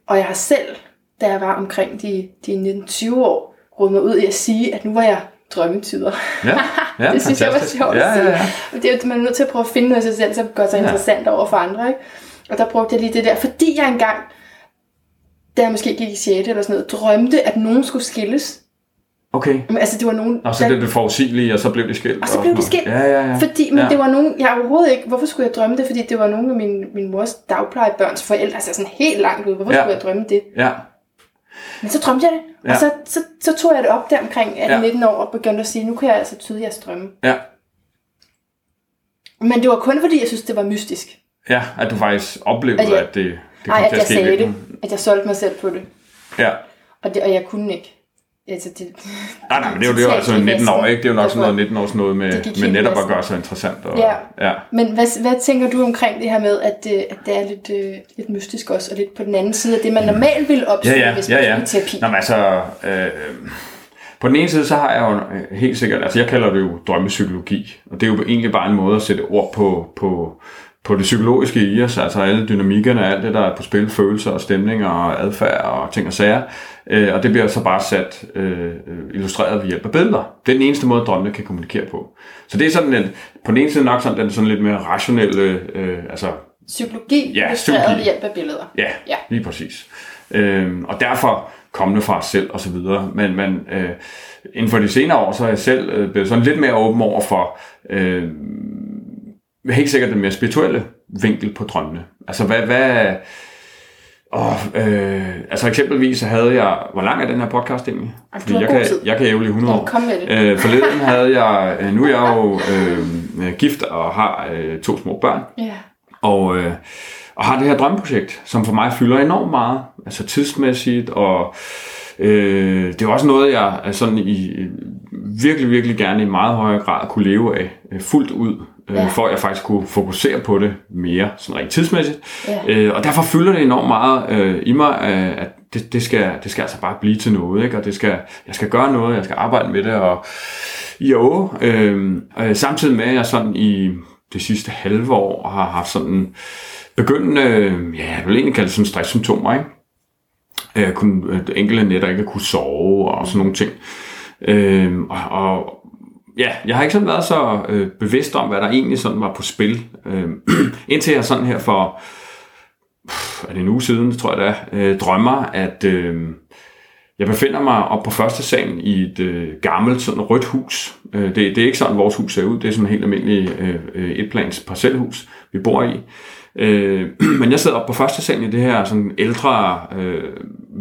Og jeg har selv, da jeg var omkring de, de 19-20 år, mig ud i at sige, at nu var jeg drømmetyder. Ja, ja det synes jeg var fantastisk. sjovt Ja, at sige. ja, ja. Og det er, man er nødt til at prøve at finde noget af sig selv, som gør sig Ja. interessant over for andre. Ikke? Og der brugte jeg lige det der, fordi jeg engang, da jeg måske gik i 6. eller sådan noget, drømte, at nogen skulle skilles. Okay. Men, altså, det var nogen, Og så blev det forudsigeligt, og så blev det skilt. og så blev det skilt. Ja, ja, ja. Fordi, men ja. det var nogen, jeg overhovedet ikke, hvorfor skulle jeg drømme det? Fordi det var nogen af min, min mors dagplejebørns forældre, altså sådan helt langt ud. Hvorfor ja. skulle jeg drømme det? Ja, Men så drømte jeg det, Ja. og så, så, så tog jeg det op der omkring Ja. 18-19 år og begyndte at sige, nu kan jeg altså tyde jeres drømme. ja. Men det var kun fordi, jeg synes, det var mystisk. Ja, at du faktisk oplevede, At jeg- at det, det kom at jeg at ske i sagde det. At jeg solgte mig selv på det. Ja. Og, det, og jeg kunne ikke. Altså, det, Nej, nej, men det er jo, det er jo altså 19 år, ikke? Det er jo nok sådan noget 19 års noget med, med netop at gøre sig interessant. Og, Ja. ja. Men hvad, hvad tænker du omkring det her med, at, øh, at det er lidt, øh, lidt mystisk også, og lidt på den anden side af det, man normalt ville opsøge, Ja, ja, hvis ja, man ja. skulle i terapi? Nå, men altså, øh, på den ene side, så har jeg jo helt sikkert, altså jeg kalder det jo drømmepsykologi, og det er jo egentlig bare en måde at sætte ord på, på, på det psykologiske i os, altså alle dynamikkerne, alt det, der er på spil, følelser og stemninger og adfærd og ting og sager, øh, og det bliver så bare sat øh, illustreret ved hjælp af billeder. Det er den eneste måde, drømmene kan kommunikere på. Så det er sådan, at på den ene side nok sådan, den sådan lidt mere rationelle, øh, altså Psykologi, Ja, psykologi. ved hjælp af billeder. Ja, Ja. lige præcis. Øhm, og derfor kommende fra os selv og så videre. Men, men øh, inden for de senere år, så er jeg selv øh, blevet sådan lidt mere åben over for øh, helt sikkert den mere spirituelle vinkel på drømmene. Altså hvad... hvad og, øh, altså eksempelvis så havde jeg... Hvor lang er den her podcast egentlig? Du Fordi jeg, kan, tid. jeg kan ævle i 100 år. Kom med det. Øh, forleden havde jeg... øh, Nu er jeg jo øh, gift og har øh, to små børn. Ja. Og, øh, og har det her drømmeprojekt, som for mig fylder enormt meget, altså tidsmæssigt, og øh, det er også noget, jeg sådan i, virkelig, virkelig gerne i meget højere grad kunne leve af øh, fuldt ud, øh, Ja. for at jeg faktisk kunne fokusere på det mere, sådan rent tidsmæssigt. Ja. Øh, og derfor fylder det enormt meget øh, i mig, øh, at det, det, skal, det skal altså bare blive til noget, ikke? og det skal, jeg skal gøre noget, jeg skal arbejde med det, og jo, øh, øh, samtidig med, at jeg sådan i det sidste halve år har haft sådan begyndende, øh, ja, jeg vil egentlig kalde det sådan stresssymptomer, ikke? Jeg kunne øh, enkelte nætter ikke at kunne sove og sådan nogle ting. Øh, og, og ja, jeg har ikke sådan været så øh, bevidst om, hvad der egentlig sådan var på spil. Øh, indtil jeg sådan her for, pff, er det en uge siden, tror jeg det er, øh, drømmer, at øh, jeg befinder mig op på første salen i et øh, gammelt sådan rødt hus. Øh, det, det er ikke sådan, vores hus ser ud. Det er sådan et helt almindeligt øh, øh etplans parcelhus, vi bor i. Øh, men jeg sidder op på første salen i det her sådan ældre øh,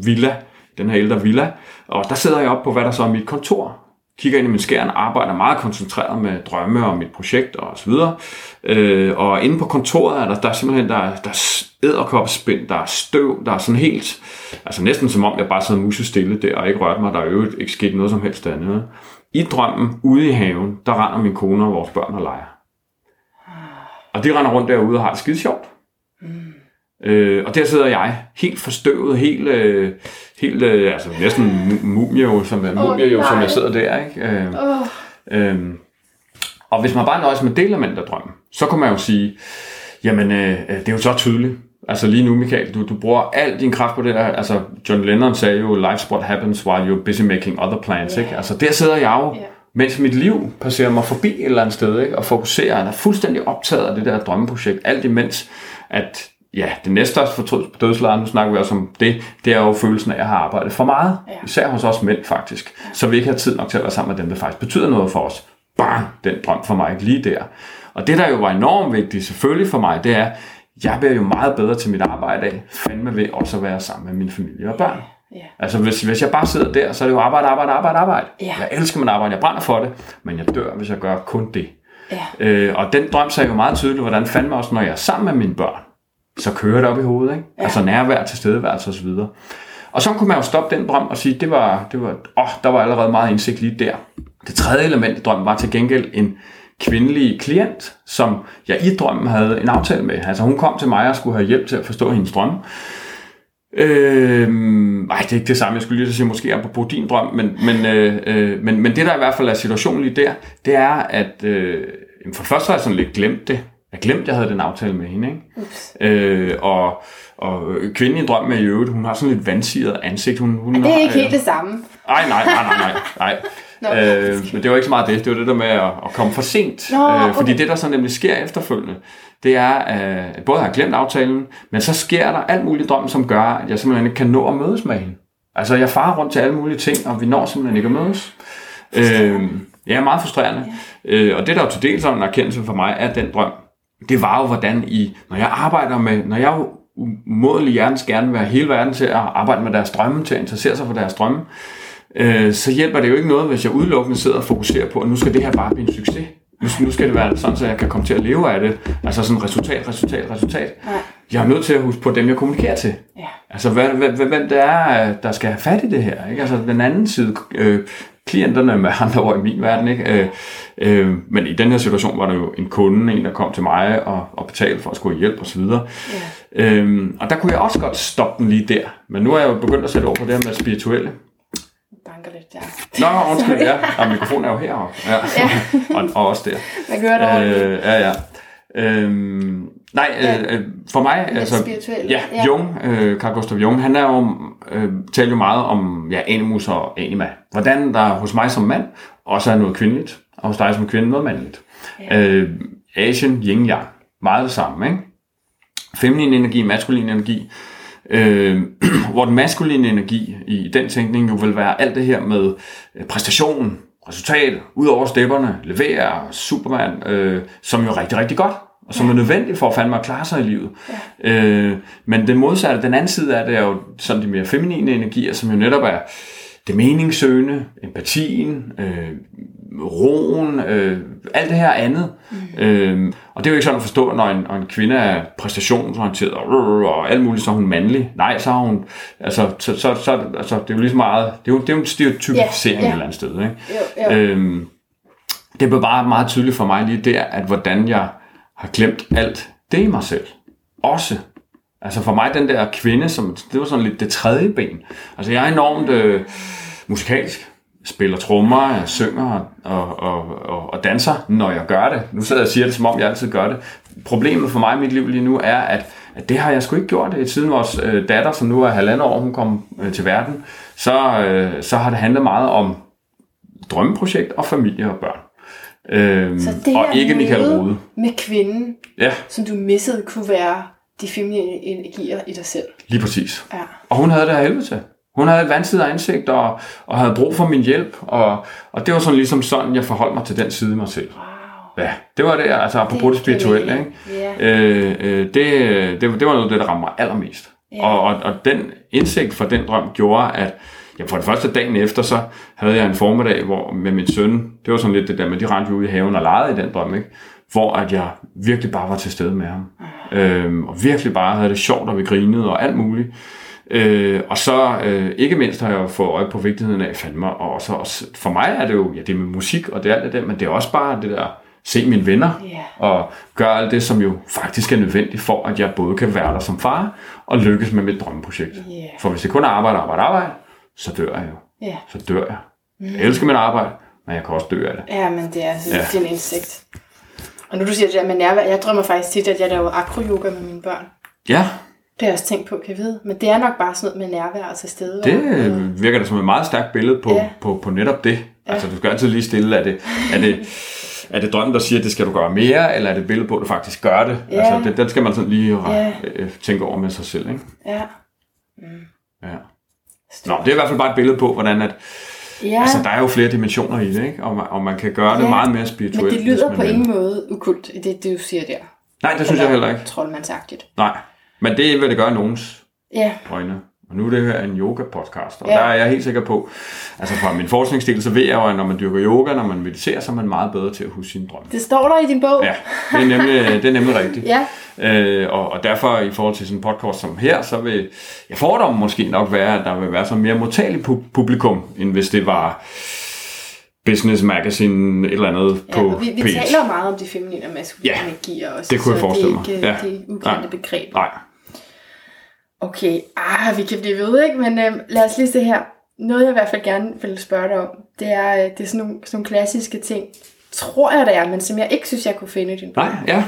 villa, den her ældre villa, og der sidder jeg op på, hvad der så er mit kontor kigger ind i min skærm, arbejder meget koncentreret med drømme og mit projekt og så videre. Øh, og inde på kontoret er der, der er simpelthen der, der er æderkopspind, der er støv, der er sådan helt, altså næsten som om jeg bare sad musestille der og ikke rørte mig, der er jo ikke sket noget som helst andet. I drømmen, ude i haven, der render min kone og vores børn og leger. Og de render rundt derude og har det skide sjovt. Mm. Øh, og der sidder jeg, helt forstøvet, helt, øh, helt øh, altså næsten mumie, som, oh, mumie, jo, som jeg sidder der. Ikke? Øh, oh. øh, og hvis man bare nøjes med delelement af drømmen, så kan man jo sige, jamen øh, det er jo så tydeligt. Altså lige nu, Michael, du, du bruger al din kraft på det der. Altså John Lennon sagde jo, life's what happens while you're busy making other plans. Yeah. Ikke? Altså der sidder jeg jo, yeah. mens mit liv passerer mig forbi et eller andet sted, ikke? og fokuserer, og er fuldstændig optaget af det der drømmeprojekt, alt imens at ja, det næste største fortrydelse på dødslejren, nu snakker vi også om det, det er jo følelsen af at have arbejdet for meget. Ja. Især hos os mænd faktisk. Ja. Så vi ikke har tid nok til at være sammen med dem, der faktisk betyder noget for os. Bang, den drøm for mig lige der. Og det, der jo var enormt vigtigt selvfølgelig for mig, det er, jeg bliver jo meget bedre til mit arbejde af, fandme ved også at være sammen med min familie og børn. Ja. Altså hvis, hvis jeg bare sidder der, så er det jo arbejde, arbejde, arbejde, arbejde. Ja. Jeg elsker mit arbejde, jeg brænder for det, men jeg dør, hvis jeg gør kun det. Ja. Øh, og den drøm sagde jo meget tydeligt, hvordan fandme også, når jeg er sammen med mine børn, så kører det op i hovedet. Ikke? Ja. Altså nærvær, tilstedeværelse osv. Og så kunne man jo stoppe den drøm og sige, det var, det var, åh, der var allerede meget indsigt lige der. Det tredje element i drømmen var til gengæld en kvindelig klient, som jeg i drømmen havde en aftale med. Altså hun kom til mig og skulle have hjælp til at forstå hendes drøm. Øh, nej, det er ikke det samme, jeg skulle lige sige, måske er på din drøm, men, men, øh, øh, men, men det der i hvert fald er situationen lige der, det er, at øh, for det første har jeg sådan lidt glemt det. Jeg glemte, jeg havde den aftale med hende. Ikke? Øh, og, og kvinden i drømmen i øvrigt, hun har sådan lidt vandsiget ansigt. Hun, hun er det er ikke helt det samme? Nej, nej, nej, nej, nej. nej. Øh, men det var ikke så meget det. Det var det der med at, at komme for sent. Nå, okay. øh, fordi det, der så nemlig sker efterfølgende, det er, at både har jeg glemt aftalen, men så sker der alt muligt drøm, som gør, at jeg simpelthen ikke kan nå at mødes med hende. Altså, jeg farer rundt til alle mulige ting, og vi når simpelthen ikke at mødes. Øh, ja, meget frustrerende. Ja. Øh, og det, der er til dels en erkendelse for mig, er den drøm, det var jo, hvordan I, når jeg arbejder med, når jeg umådelig hjertens gerne vil have hele verden til at arbejde med deres drømme, til at interessere sig for deres drømme, øh, så hjælper det jo ikke noget, hvis jeg udelukkende sidder og fokuserer på, at nu skal det her bare blive en succes. Nu, nu skal det være sådan, så jeg kan komme til at leve af det. Altså sådan resultat, resultat, resultat. Nej. Jeg er nødt til at huske på dem, jeg kommunikerer til. Ja. Altså hvad, hvad, hvem det er, der skal have fat i det her. Ikke? Altså den anden side, øh, klienterne med andre ord i min verden. Ikke? Øh, øh, men i den her situation var der jo en kunde, en der kom til mig og, og betalte for at skulle hjælp osv. Ja. Øh, og der kunne jeg også godt stoppe den lige der. Men nu er jeg jo begyndt at sætte over på det her med spirituelle. Banker lidt, ja. Nå, undskyld, ja. Og mikrofonen er jo heroppe. Ja. ja. og, og også der. Man gør det øh, Ja, ja. Øhm, nej, ja. øh, øh for mig, altså, ja, ja, Jung, øh, Carl Gustav Jung, han er jo, øh, taler jo meget om ja, animus og anima. Hvordan der hos mig som mand også er noget kvindeligt, og hos dig som kvinde noget mandligt. Ja. Øh, Asian, yin yang, meget det samme, ikke? Feminin energi, maskulin energi, øh, hvor den maskuline energi i den tænkning jo vil være alt det her med øh, præstation, resultat, ud over stepperne, levere, Superman, øh, som jo er rigtig, rigtig godt, og som ja. er nødvendigt for at fandme at klare sig i livet. Ja. Øh, men den modsatte, den anden side af det er jo sådan de mere feminine energier, som jo netop er det meningssøgende, empatien, øh, roen, øh, alt det her andet. Mm. Øh, og det er jo ikke sådan at forstå, når en, når en kvinde er præstationsorienteret og, og alt muligt, så er hun mandlig. Nej, så har hun, altså, så, så, så altså, det er jo lige så meget, det er jo, det er jo en stereotypisering yeah, yeah. et eller andet sted. Ikke? Jo, jo. Øh, det blev bare meget tydeligt for mig lige der, at hvordan jeg har glemt alt det i mig selv. Også. Altså for mig, den der kvinde, som, det var sådan lidt det tredje ben. Altså jeg er enormt øh, musikalsk spiller trommer, jeg synger og, og, og, og danser, når jeg gør det. Nu sidder jeg og siger det, som om jeg altid gør det. Problemet for mig i mit liv lige nu er, at, at det har jeg sgu ikke gjort. Siden vores øh, datter, som nu er halvandet år, hun kom øh, til verden, så, øh, så har det handlet meget om drømmeprojekt og familie og børn. Øhm, Så det og ikke Michael Rode. med kvinden, Ja, som du missede, kunne være de feminine energier i dig selv. lige præcis. Ja. Og hun havde det her helvede til. Hun havde et vansidigt ansigt og, og havde brug for min hjælp. Og, og det var sådan ligesom sådan, jeg forholdt mig til den side af mig selv. Wow. Ja, det var det, altså apropos det, det spirituelle, ikke? Ja. Øh, øh, det, det, det var noget af det, der ramte mig allermest. Ja. Og, og, og den indsigt for den drøm gjorde, at ja, for det første dagen efter, så havde jeg en formiddag hvor, med min søn. Det var sådan lidt det der med, de rendte ude i haven og legede i den drøm, ikke? Hvor at jeg virkelig bare var til stede med ham. Øhm, og virkelig bare havde det sjovt, og vi grinede og alt muligt. Øh, og så øh, ikke mindst har jeg fået øje på vigtigheden af fandme, og så også, for mig er det jo, ja det er med musik, og det er alt det der, men det er også bare det der, se mine venner, Ja. og gøre alt det, som jo faktisk er nødvendigt for, at jeg både kan være der som far, og lykkes med mit drømmeprojekt. Ja. For hvis det kun er arbejde, arbejde, arbejde, så dør jeg jo. Ja. Så dør jeg. Jeg elsker mit arbejde, men jeg kan også dø af det. ja, men det er, Ja. ja. en indsigt. Og nu du siger det der med nærvær, jeg drømmer faktisk tit, at jeg laver akro-yoga med mine børn. Ja, Det har jeg også tænkt på, kan jeg vide. Men det er nok bare sådan noget med nærvær og til stede. det og, virker da som et meget stærkt billede på, Ja. på, på netop det. Altså, du skal altid lige stille, er det, er det, er det drømmen, der siger, at det skal du gøre mere, eller er det et billede på, at du faktisk gør det? Ja. Altså, det, den skal man sådan lige Ja. øh, tænke over med sig selv, ikke? Ja. Ja. Nå, det er i hvert fald bare et billede på, hvordan at, Ja, altså, der er jo flere dimensioner i det, ikke? Og man, og man kan gøre det Ja, meget mere men spirituelt. det lyder på vil. ingen måde ukult, det, det du siger der. Nej, det synes jeg heller ikke. Troldmandsagtigt. Nej, men det vil det gøre i nogens Ja, øjne. Og nu er det her en yoga-podcast, og Ja. der er jeg helt sikker på, altså fra min forskningsdel, så ved jeg jo, at når man dyrker yoga, når man mediterer, så er man meget bedre til at huske sine drømme. det står der i din bog. Ja, det er nemlig, det er nemlig rigtigt. Ja. Øh, og, og derfor i forhold til sådan en podcast som her, så vil jeg fordomme måske nok være, at der vil være så mere modtageligt pu- publikum, end hvis det var Business Magazine et eller andet Ja, på vi, vi P1. taler meget om de feminine og maskuline Ja, energier også. det kunne jeg forestille det er mig. ikke, Ja. Det ukendte Nej. begreb. Nej, Okay, ah, vi kan blive ved, ikke? Men øhm, lad os lige se her. Noget, jeg i hvert fald gerne vil spørge dig om, det er, øh, det er sådan, nogle, sådan nogle klassiske ting, tror jeg, det er, men som jeg ikke synes, jeg kunne finde i din bog. nej, ja.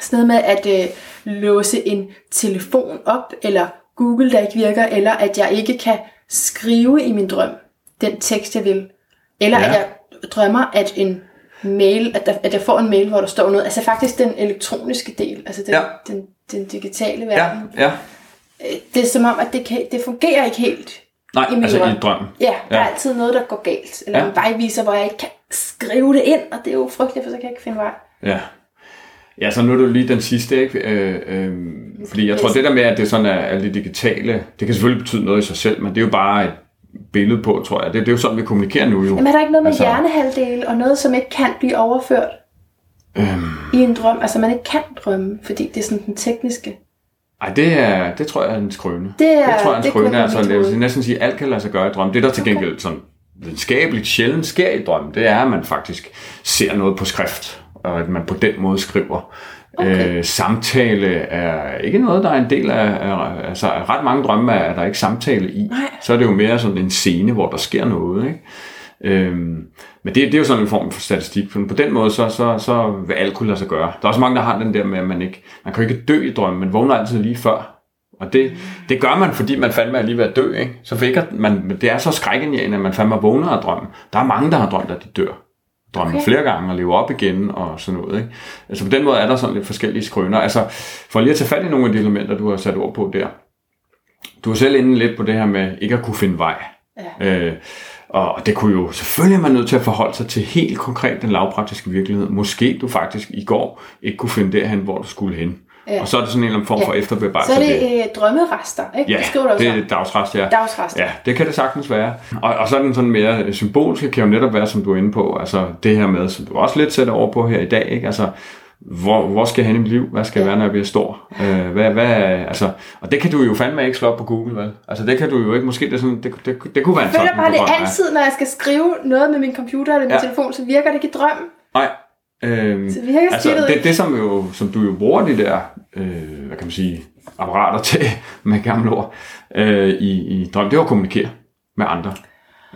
Sådan noget med at øh, låse en telefon op, eller Google, der ikke virker, eller at jeg ikke kan skrive i min drøm den tekst, jeg vil. Eller Ja. at jeg drømmer, at en mail, at, der, at jeg får en mail, hvor der står noget. Altså faktisk den elektroniske del, altså den, Ja. den, den digitale Ja, verden. ja. Øh, Det er som om, at det, kan, det fungerer ikke helt. Nej, I min altså drøm. i drømmen. Ja, der Ja. er altid noget, der går galt. Eller Ja. en vejviser, hvor jeg ikke kan skrive det ind, og det er jo frygteligt, for så kan jeg ikke finde vej. Ja. Ja, så nu er det jo lige den sidste, ikke? Øh, øh, fordi jeg tror, det der med, at det sådan er, er lidt digitale, det kan selvfølgelig betyde noget i sig selv, men det er jo bare et billede på, tror jeg. Det, det er jo sådan, vi kommunikerer nu jo. Jamen er der ikke noget med Altså- hjernehalvdele, og noget, som ikke kan blive overført Øhm, i en drøm? Altså man ikke kan drømme, fordi det er sådan den tekniske. Ej, det, er, det tror jeg er en skrøne. Det er- det tror jeg er en det skrøne. Altså, tro. vil næsten sige, at alt kan lade sig gøre i drøm. Det, der til Okay. gengæld sådan videnskabeligt sjældent sker i drøm, det er, at man faktisk ser noget på skrift, og at man på den måde skriver. Okay. Øh, samtale er ikke noget, der er en del af, af altså ret mange drømme er, er der ikke samtale i. Nej. Så er det jo mere sådan en scene, hvor der sker noget, ikke? Øhm, men det, det er jo sådan en form for statistik. Men på den måde, så, så, så vil alt kunne lade sig gøre. Der er også mange, der har den der med, at man ikke man kan jo ikke dø i drømmen, man vågner altid lige før. Og det, det gør man, fordi man fandme er lige ved at dø. Ikke? Så at man, det er så skrækindjagende, at man fandme vågner af drømmen. Der er mange, der har drømt, at de dør. Drømmer. Okay. flere gange og lever op igen og sådan noget. Ikke? Altså på den måde er der sådan lidt forskellige skrøner. Altså for lige at tage fat i nogle af de elementer, du har sat ord på der. Du er selv inde lidt på det her med ikke at kunne finde vej. Ja. Øh, og det kunne jo, selvfølgelig man nødt til at forholde sig til helt konkret den lavpraktiske virkelighed. Måske du faktisk i går ikke kunne finde derhen, hvor du skulle hen. Ja. Og så er det sådan en eller anden form for Ja. efterbearbejdelse. Så er af det øh, drømmerester, ikke? Ja, det skriver du det er dagsrest, ja. Dagsrester. Ja, det kan det sagtens være. Og, og så er den sådan mere symbolske, kan jo netop være, som du er inde på, altså det her med, som du også lidt sætter over på her i dag, ikke? Altså, hvor, hvor skal jeg hen i mit liv? Hvad skal jeg være, når jeg bliver stor? Øh, hvad, hvad, altså, og det kan du jo fandme ikke slå op på Google, vel? Altså, det kan du jo ikke. Måske det, er sådan, det, det, det kunne være en Jeg føler bare, det er altid, når jeg skal skrive noget med min computer eller min Ja. telefon, så virker det ikke i drømmen. Nej. Øhm, Så det virker altså, det, ikke. det som, jo, som du jo bruger de der, øh, hvad kan man sige, apparater til, med gamle ord, øh, i, i drøm, det er jo at kommunikere med andre.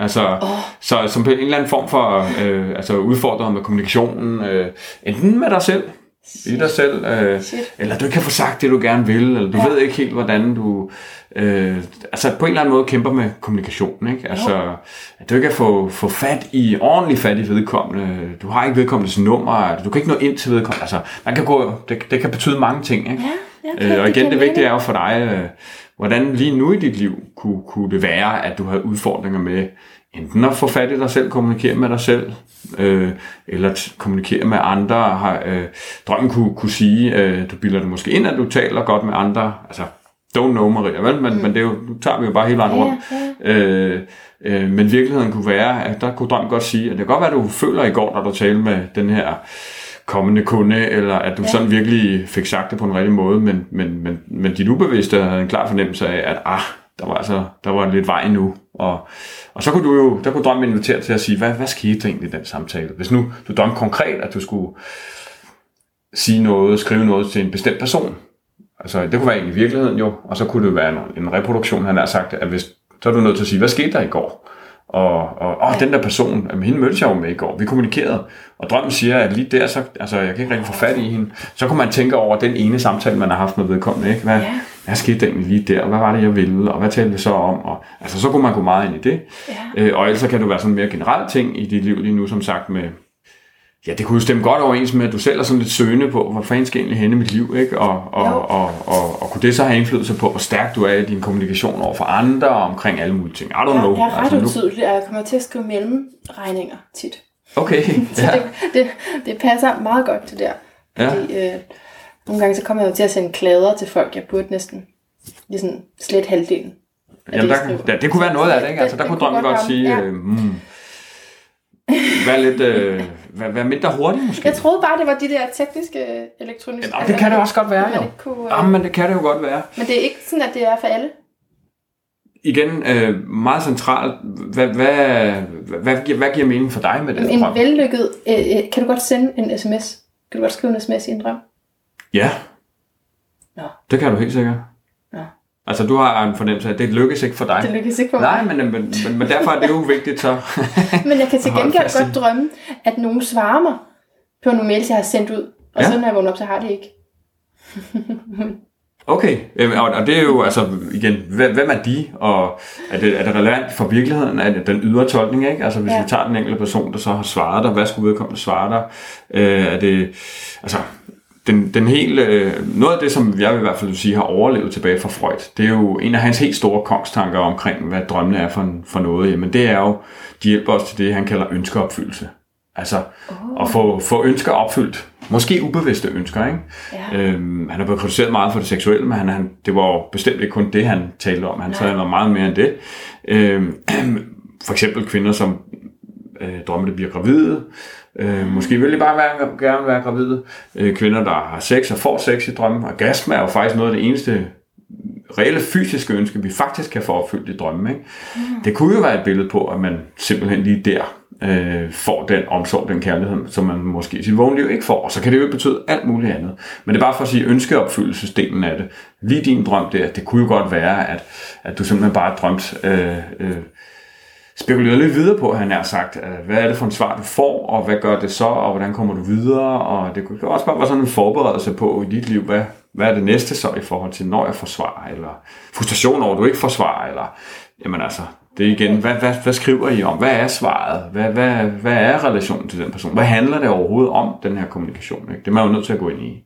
Altså, oh. så som på en eller anden form for øh, altså udfordret med kommunikationen, øh, enten med dig selv, i dig selv, øh, eller du ikke kan få sagt det, du gerne vil, eller du ja. ved ikke helt, hvordan du... Øh, altså på en eller anden måde kæmper med kommunikation, ikke? Altså, jo. at du ikke kan få, få fat i, ordentligt fat i vedkommende, du har ikke vedkommendes nummer, du kan ikke nå ind til vedkommende, altså, man kan gå, det, det kan betyde mange ting, ikke? Ja, okay, øh, og igen, det, det vigtige er jo for dig, øh, hvordan lige nu i dit liv kunne, kunne det være, at du har udfordringer med enten at få fat i dig selv, kommunikere med dig selv, øh, eller kommunikere med andre. Har, øh, drømmen kunne, kunne sige, øh, du bilder det måske ind, at du taler godt med andre. Altså, don't know, Maria, vel? Men, mm. men det er jo, nu tager vi jo bare hele vejen rundt. Ja, ja. Øh, øh, men virkeligheden kunne være, at der kunne drømmen godt sige, at det kan godt være, at du føler i går, når du talte med den her kommende kunde, eller at du ja. sådan virkelig fik sagt det på en rigtig måde, men, men, men, men dit ubevidste havde en klar fornemmelse af, at ah, der var altså der var lidt vej nu. Og, og så kunne du jo, der kunne drømme invitere til at sige, hvad, hvad skete der egentlig i den samtale? Hvis nu du drømte konkret, at du skulle sige noget, skrive noget til en bestemt person, altså det kunne være i virkeligheden jo, og så kunne det være en, en reproduktion, han har sagt, at hvis, så er du nødt til at sige, hvad skete der i går? Og, og, og den der person, jamen, hende mødte jeg jo med i går. Vi kommunikerede, og drømmen siger, at lige der, så, altså jeg kan ikke rigtig få fat i hende. Så kunne man tænke over den ene samtale, man har haft med vedkommende. Ikke? Hvad, ja. hvad skete egentlig lige der? Hvad var det, jeg ville? Og hvad talte vi så om? Og, altså så kunne man gå meget ind i det. Ja. Øh, og ellers kan det være sådan mere generelt ting i dit liv lige nu, som sagt med, Ja, det kunne jo stemme godt overens med, at du selv er sådan lidt søgende på, hvor fanden skal egentlig hende i mit liv, ikke? Og, og, og, og, og, og kunne det så have indflydelse på, hvor stærk du er i din kommunikation over for andre omkring alle mulige ting? I don't know. Jeg, jeg er ret altså, utydelig, og jeg kommer til at skrive mellemregninger tit. Okay, så ja. det, det, det passer meget godt til der. Fordi ja. øh, nogle gange så kommer jeg jo til at sende klader til folk, jeg burde næsten ligesom slet halvdelen. Jamen, der, der, det kunne være noget af det, ikke? Altså, der kunne drømmen godt, godt sige, ja. øh, mm, Vær lidt, øh, vær, vær mindre hurtig måske. Jeg troede bare, det var de der tekniske elektroniske... Ja, det kan det også godt være, jo. Kunne, øh... Jamen, det kan det jo godt være. Men det er ikke sådan, at det er for alle? Igen, øh, meget centralt. Hvad, hvad, hvad, hvad, hvad giver mening for dig med det? En drøm? vellykket... Øh, øh, kan du godt sende en sms? Kan du godt skrive en sms i en drøm? Ja. Nå. Det kan du helt sikkert. Altså, du har en fornemmelse af, at det lykkes ikke for dig. Det lykkes ikke for mig. Nej, men, men, men, men derfor er det jo vigtigt så. men jeg kan til gengæld godt drømme, at nogen svarer mig på nogle mails, jeg har sendt ud. Og ja. så når jeg vågner op, så har det ikke. Okay, og det er jo altså igen, hvem er de, og er det, er det relevant for virkeligheden, er det den ydre tolkning, ikke? Altså hvis ja. vi tager den enkelte person, der så har svaret dig, hvad skulle vedkommende svare dig, øh, er det, altså den, den hele, øh, noget af det, som jeg i hvert fald vil sige har overlevet tilbage fra Freud, det er jo en af hans helt store kongstanker omkring, hvad drømmene er for, for noget. Jamen det er jo, de hjælper os til det, han kalder ønskeopfyldelse. Altså oh. at få, få ønsker opfyldt. Måske ubevidste ønsker, ikke? Ja. Øhm, han har blevet kritiseret meget for det seksuelle, men han, han, det var jo bestemt ikke kun det, han talte om. Han talte noget meget mere end det. Øhm, for eksempel kvinder, som øh, drømmer, det bliver gravide, Øh, måske vil de bare være, gerne være gravide. Øh, kvinder, der har sex og får sex i drømmen. Orgasme er jo faktisk noget af det eneste reelle fysiske ønske, vi faktisk kan få opfyldt i drømmen. Ikke? Mm. Det kunne jo være et billede på, at man simpelthen lige der øh, får den omsorg, den kærlighed, som man måske i sit vågenliv ikke får. Og så kan det jo betyde alt muligt andet. Men det er bare for at sige ønskeopfyldelsesdelen af det. Lige din drøm der, det kunne jo godt være, at, at du simpelthen bare drømt øh, øh, spekuleret lidt videre på, han har sagt, øh, hvad er det for en svar, du får, og hvad gør det så, og hvordan kommer du videre, og det kunne også bare være sådan en forberedelse på i dit liv, hvad, hvad er det næste så i forhold til, når jeg får svar, eller frustration over, at du ikke får svar, eller, jamen altså, det er igen, hvad, hvad, hvad skriver I om? Hvad er svaret? Hvad, hvad, hvad er relationen til den person? Hvad handler det overhovedet om, den her kommunikation? Ikke? Det er man jo nødt til at gå ind i.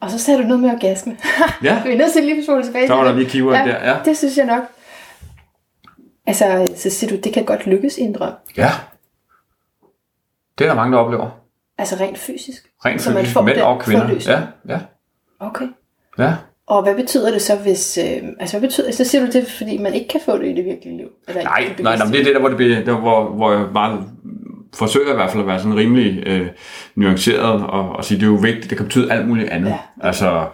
Og så sagde du noget med orgasme. Ja. Vi er nødt til lige at tilbage. Så var der lige keyword ja, der. Ja. Det synes jeg nok. Altså, så siger du, det kan godt lykkes i en drøm. Ja. Det er der mange, der oplever. Altså rent fysisk? Rent fysisk, man får mænd og kvinder. Ja, ja. Okay. Ja. Og hvad betyder det så, hvis... Øh, altså, hvad betyder, så siger du det, fordi man ikke kan få det i det virkelige liv? Eller nej, nej, nej, det er det der, hvor, det bliver, der, hvor, hvor jeg bare forsøger i hvert fald at være sådan rimelig øh, nuanceret og, og sige, det er jo vigtigt, det kan betyde alt muligt andet. Ja. Altså,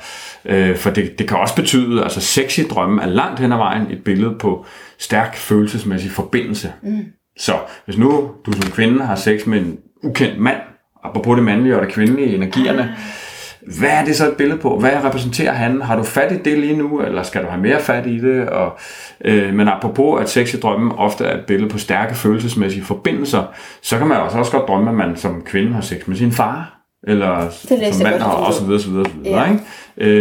øh, for det, det kan også betyde, altså sexy drømme er langt hen ad vejen et billede på stærk følelsesmæssig forbindelse. Mm. Så hvis nu du som kvinde har sex med en ukendt mand, apropos det mandlige og det kvindelige energierne, ah. Hvad er det så et billede på? Hvad repræsenterer han? Har du fat i det lige nu, eller skal du have mere fat i det? Og, øh, men apropos at sex i drømmen ofte er et billede på stærke følelsesmæssige forbindelser, så kan man også, også godt drømme, at man som kvinde har sex med sin far. eller som mand, godt, og, så videre, så videre, så videre Ja. ikke?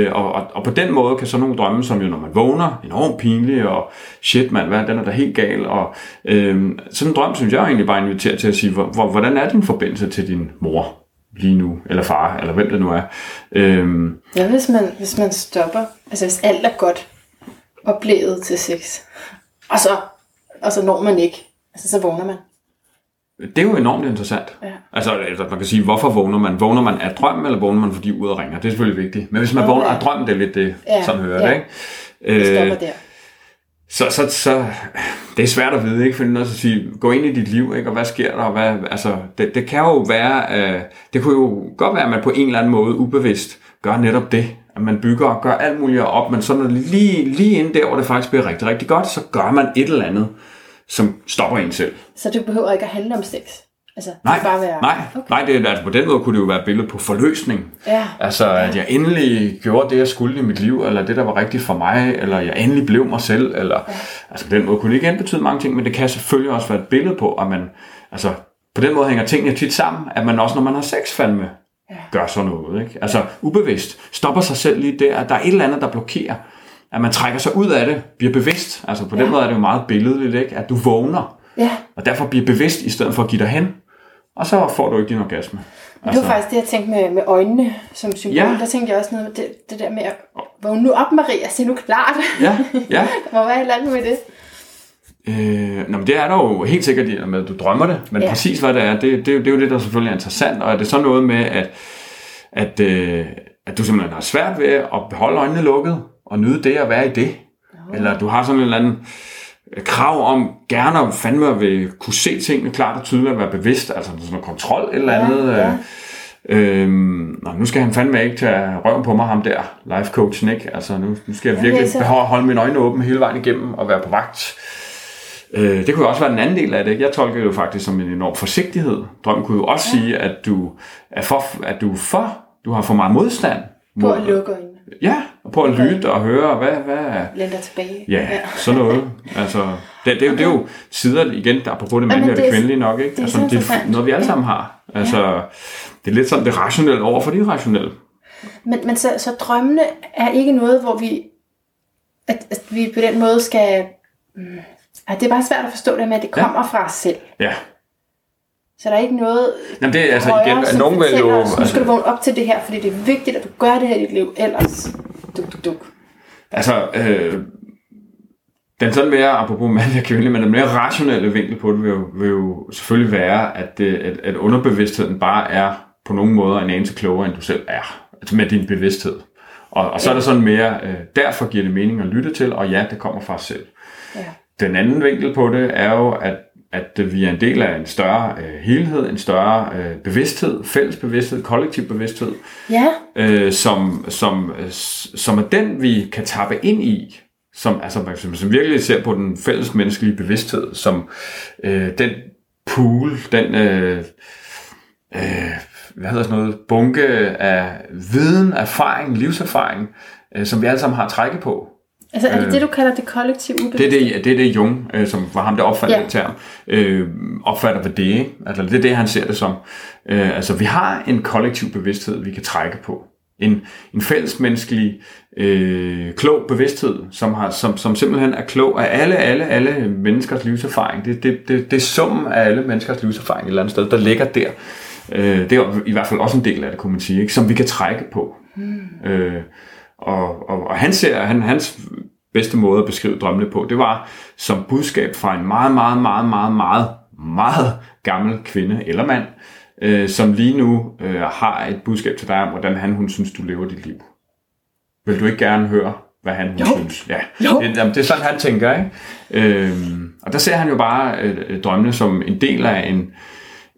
Øh, og, og, og, på den måde kan sådan nogle drømme, som jo når man vågner, enormt pinlige, og shit mand, hvad, den er da helt gal, og øh, sådan en drøm, synes jeg egentlig bare inviterer til at sige, hvor, hvordan er din forbindelse til din mor lige nu, eller far, eller hvem det nu er. Øh, Ja, hvis man, hvis man stopper, altså hvis alt er godt oplevet til sex, og så, og så når man ikke, altså så vågner man. Det er jo enormt interessant. Ja. Altså, altså, man kan sige, hvorfor vågner man? Vågner man af drømmen, eller vågner man, fordi uret ringer? Det er selvfølgelig vigtigt. Men hvis man Okay. vågner af drømmen, det er lidt det, Ja, sådan hører ja. det, ikke? Det stopper Øh, der så, så, så, det er svært at vide, ikke? For det er noget at sige, gå ind i dit liv, ikke? Og hvad sker der? Og hvad, altså, det, det kan jo være, øh, det kunne jo godt være, at man på en eller anden måde ubevidst gør netop det. At man bygger og gør alt muligt op, men så når lige, lige inden der, hvor det faktisk bliver rigtig, rigtig godt, så gør man et eller andet, som stopper en selv. Så det behøver ikke at handle om sex. Altså, Nej, bare være... nej, Okay. nej det, altså på den måde kunne det jo være et billede på forløsning. Ja. Altså, at jeg endelig gjorde det, jeg skulle i mit liv, eller det, der var rigtigt for mig, eller jeg endelig blev mig selv, eller... Ja. Altså, på den måde kunne det igen betyde mange ting, men det kan selvfølgelig også være et billede på, at man... Altså, på den måde hænger tingene tit sammen, at man også, når man har sex fandme, ja. gør sådan noget, ikke? Altså, ubevidst. Stopper sig selv lige der, at der er et eller andet, der blokerer. At man trækker sig ud af det, bliver bevidst. Altså, på den Ja. måde er det jo meget billedligt, ikke? At du vågner, Ja, og derfor bliver bevidst, i stedet for at give dig hen. Og så får du ikke din orgasme. og det var faktisk det, jeg tænkte med, med øjnene som symbol. Ja. Der tænkte jeg også noget med det, det der med at vågne nu op, Maria, se nu klart. Ja, ja. Være et eller andet med det. Øh, nå, men det er der jo helt sikkert at du drømmer det, men ja. Præcis hvad det er, det, det, er jo- det er jo det, der selvfølgelig er interessant, og er det så noget med, at, at, øh, at du simpelthen har svært ved at beholde øjnene lukket, og nyde det og være i det, eller du har sådan en eller anden krav om gerne at fandme vil kunne se tingene klart og tydeligt og være bevidst, altså sådan noget kontrol eller Ja, andet. ja. Øh, Øhm, nu skal han fandme ikke tage røven på mig, ham der, life coachen, ikke? Altså, nu, nu skal jeg virkelig Okay, så- holde mine øjne åbne hele vejen igennem og være på vagt. Øh, det kunne jo også være den anden del af det. Jeg tolker det jo faktisk som en enorm forsigtighed. Drømmen kunne jo også ja. sige, at du er for, at du er for, du har for meget modstand. På mod- at lukke øjnene. Ja, og på at lytte og høre, hvad, hvad er... Læn dig tilbage. Ja, sådan noget. Altså, det, det, er jo, det er jo sider, igen, der apropos det mandlige og det kvindelige nok, ikke? det er altså, så det er noget, vi alle sammen har. Altså, det er lidt sådan det rationelle over for det irrationelle. Men, men så, så drømmene er ikke noget, hvor vi, at, at vi på den måde skal... Mm, at det er bare svært at forstå det med, at det kommer ja. fra os selv. Ja. Så der er ikke noget Jamen, det er altså højere, igen, nogen vil jo... os, nu skal Altså, du vågne op til det her, fordi det er vigtigt, at du gør det her i dit liv, ellers duk, duk, duk. altså øh, den sådan mere, apropos mandlig og kvindelig, men den mere rationelle vinkel på det vil jo, vil jo selvfølgelig være, at, det, at, at underbevidstheden bare er på nogle måder en anelse klogere, end du selv er. Altså med din bevidsthed. Og, og så er der sådan mere, øh, derfor giver det mening at lytte til, og ja, det kommer fra os selv. Ja. Den anden vinkel på det er jo, at, at vi er en del af en større øh, helhed, en større øh, bevidsthed, fælles bevidsthed, kollektiv bevidsthed, Ja, øh, som, som, øh, som er den, vi kan tappe ind i, som, altså, som, som virkelig ser på den fælles menneskelige bevidsthed, som øh, den pool, den øh, øh, hvad hedder sådan noget, bunke af viden, erfaring, livserfaring, øh, som vi alle sammen har at trække på. Altså er det det, du kalder det kollektive Øh. Det er ubevidste? det, det, er det Jung, øh, som var ham, der opfandt ja. Den term, øh, opfatter ved det. Ikke? Altså, det er det, han ser det som. Øh, altså, vi har en kollektiv bevidsthed, vi kan trække på. En, en fællesmenneskelig, øh, klog bevidsthed, som, har, som, som simpelthen er klog af alle, alle, alle menneskers livserfaring. Det, det, det, det er summen af alle menneskers livserfaring et eller andet sted, der ligger der. Øh, det er i hvert fald også en del af det, kunne man sige, ikke? som vi kan trække på. Mm. Øh, og, og, og han ser, han, hans bedste måde at beskrive drømmene på, det var som budskab fra en meget, meget, meget, meget, meget, meget gammel kvinde eller mand, øh, som lige nu øh, har et budskab til dig om, hvordan han, hun synes, du lever dit liv. Vil du ikke gerne høre, hvad han, hun Jo. synes? Ja. Jo. Det, jamen, det er sådan, han tænker, ikke? Øhm, og der ser han jo bare øh, øh, drømmene som en del af en,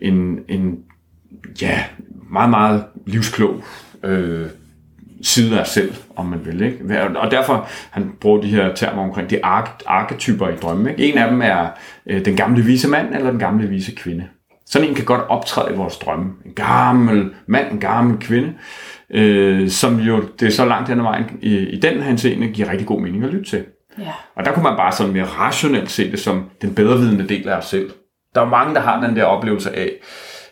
en, en ja, meget, meget livsklog øh, side af selv, om man vil. Ikke? Og derfor han bruger de her termer omkring de ark- arketyper i drømme. Ikke? En af dem er øh, den gamle vise mand eller den gamle vise kvinde. Sådan en kan godt optræde i vores drømme. En gammel mand, en gammel kvinde, øh, som jo det er så langt hen ad vejen i, i den henseende giver rigtig god mening at lytte til. Ja. Og der kunne man bare sådan mere rationelt se det som den bedrevidende del af os selv. Der er mange, der har den der oplevelse af,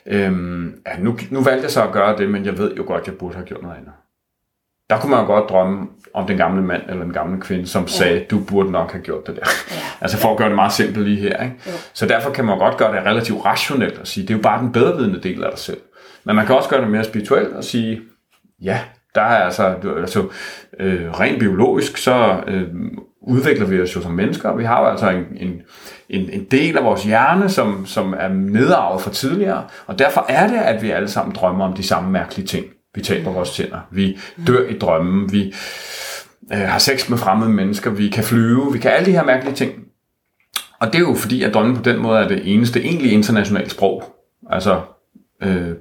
øhm, ja, nu, nu valgte jeg så at gøre det, men jeg ved jo godt, at jeg burde have gjort noget andet. Der kunne man jo godt drømme om den gamle mand eller den gamle kvinde, som ja. sagde, du burde nok have gjort det der. Ja. altså for at gøre det meget simpelt lige her. Ikke? Så derfor kan man godt gøre det relativt rationelt og sige, det er jo bare den bedrevidende del af dig selv. Men man kan også gøre det mere spirituelt og sige, ja, der er altså, altså øh, rent biologisk, så øh, udvikler vi os jo som mennesker. Vi har jo altså en, en, en, en del af vores hjerne, som, som er nedarvet fra tidligere, og derfor er det, at vi alle sammen drømmer om de samme mærkelige ting. Vi taber vores tænder, vi dør i drømmen, vi øh, har sex med fremmede mennesker, vi kan flyve, vi kan alle de her mærkelige ting. Og det er jo fordi, at drømmen på den måde er det eneste egentlig internationale sprog. Altså, øh,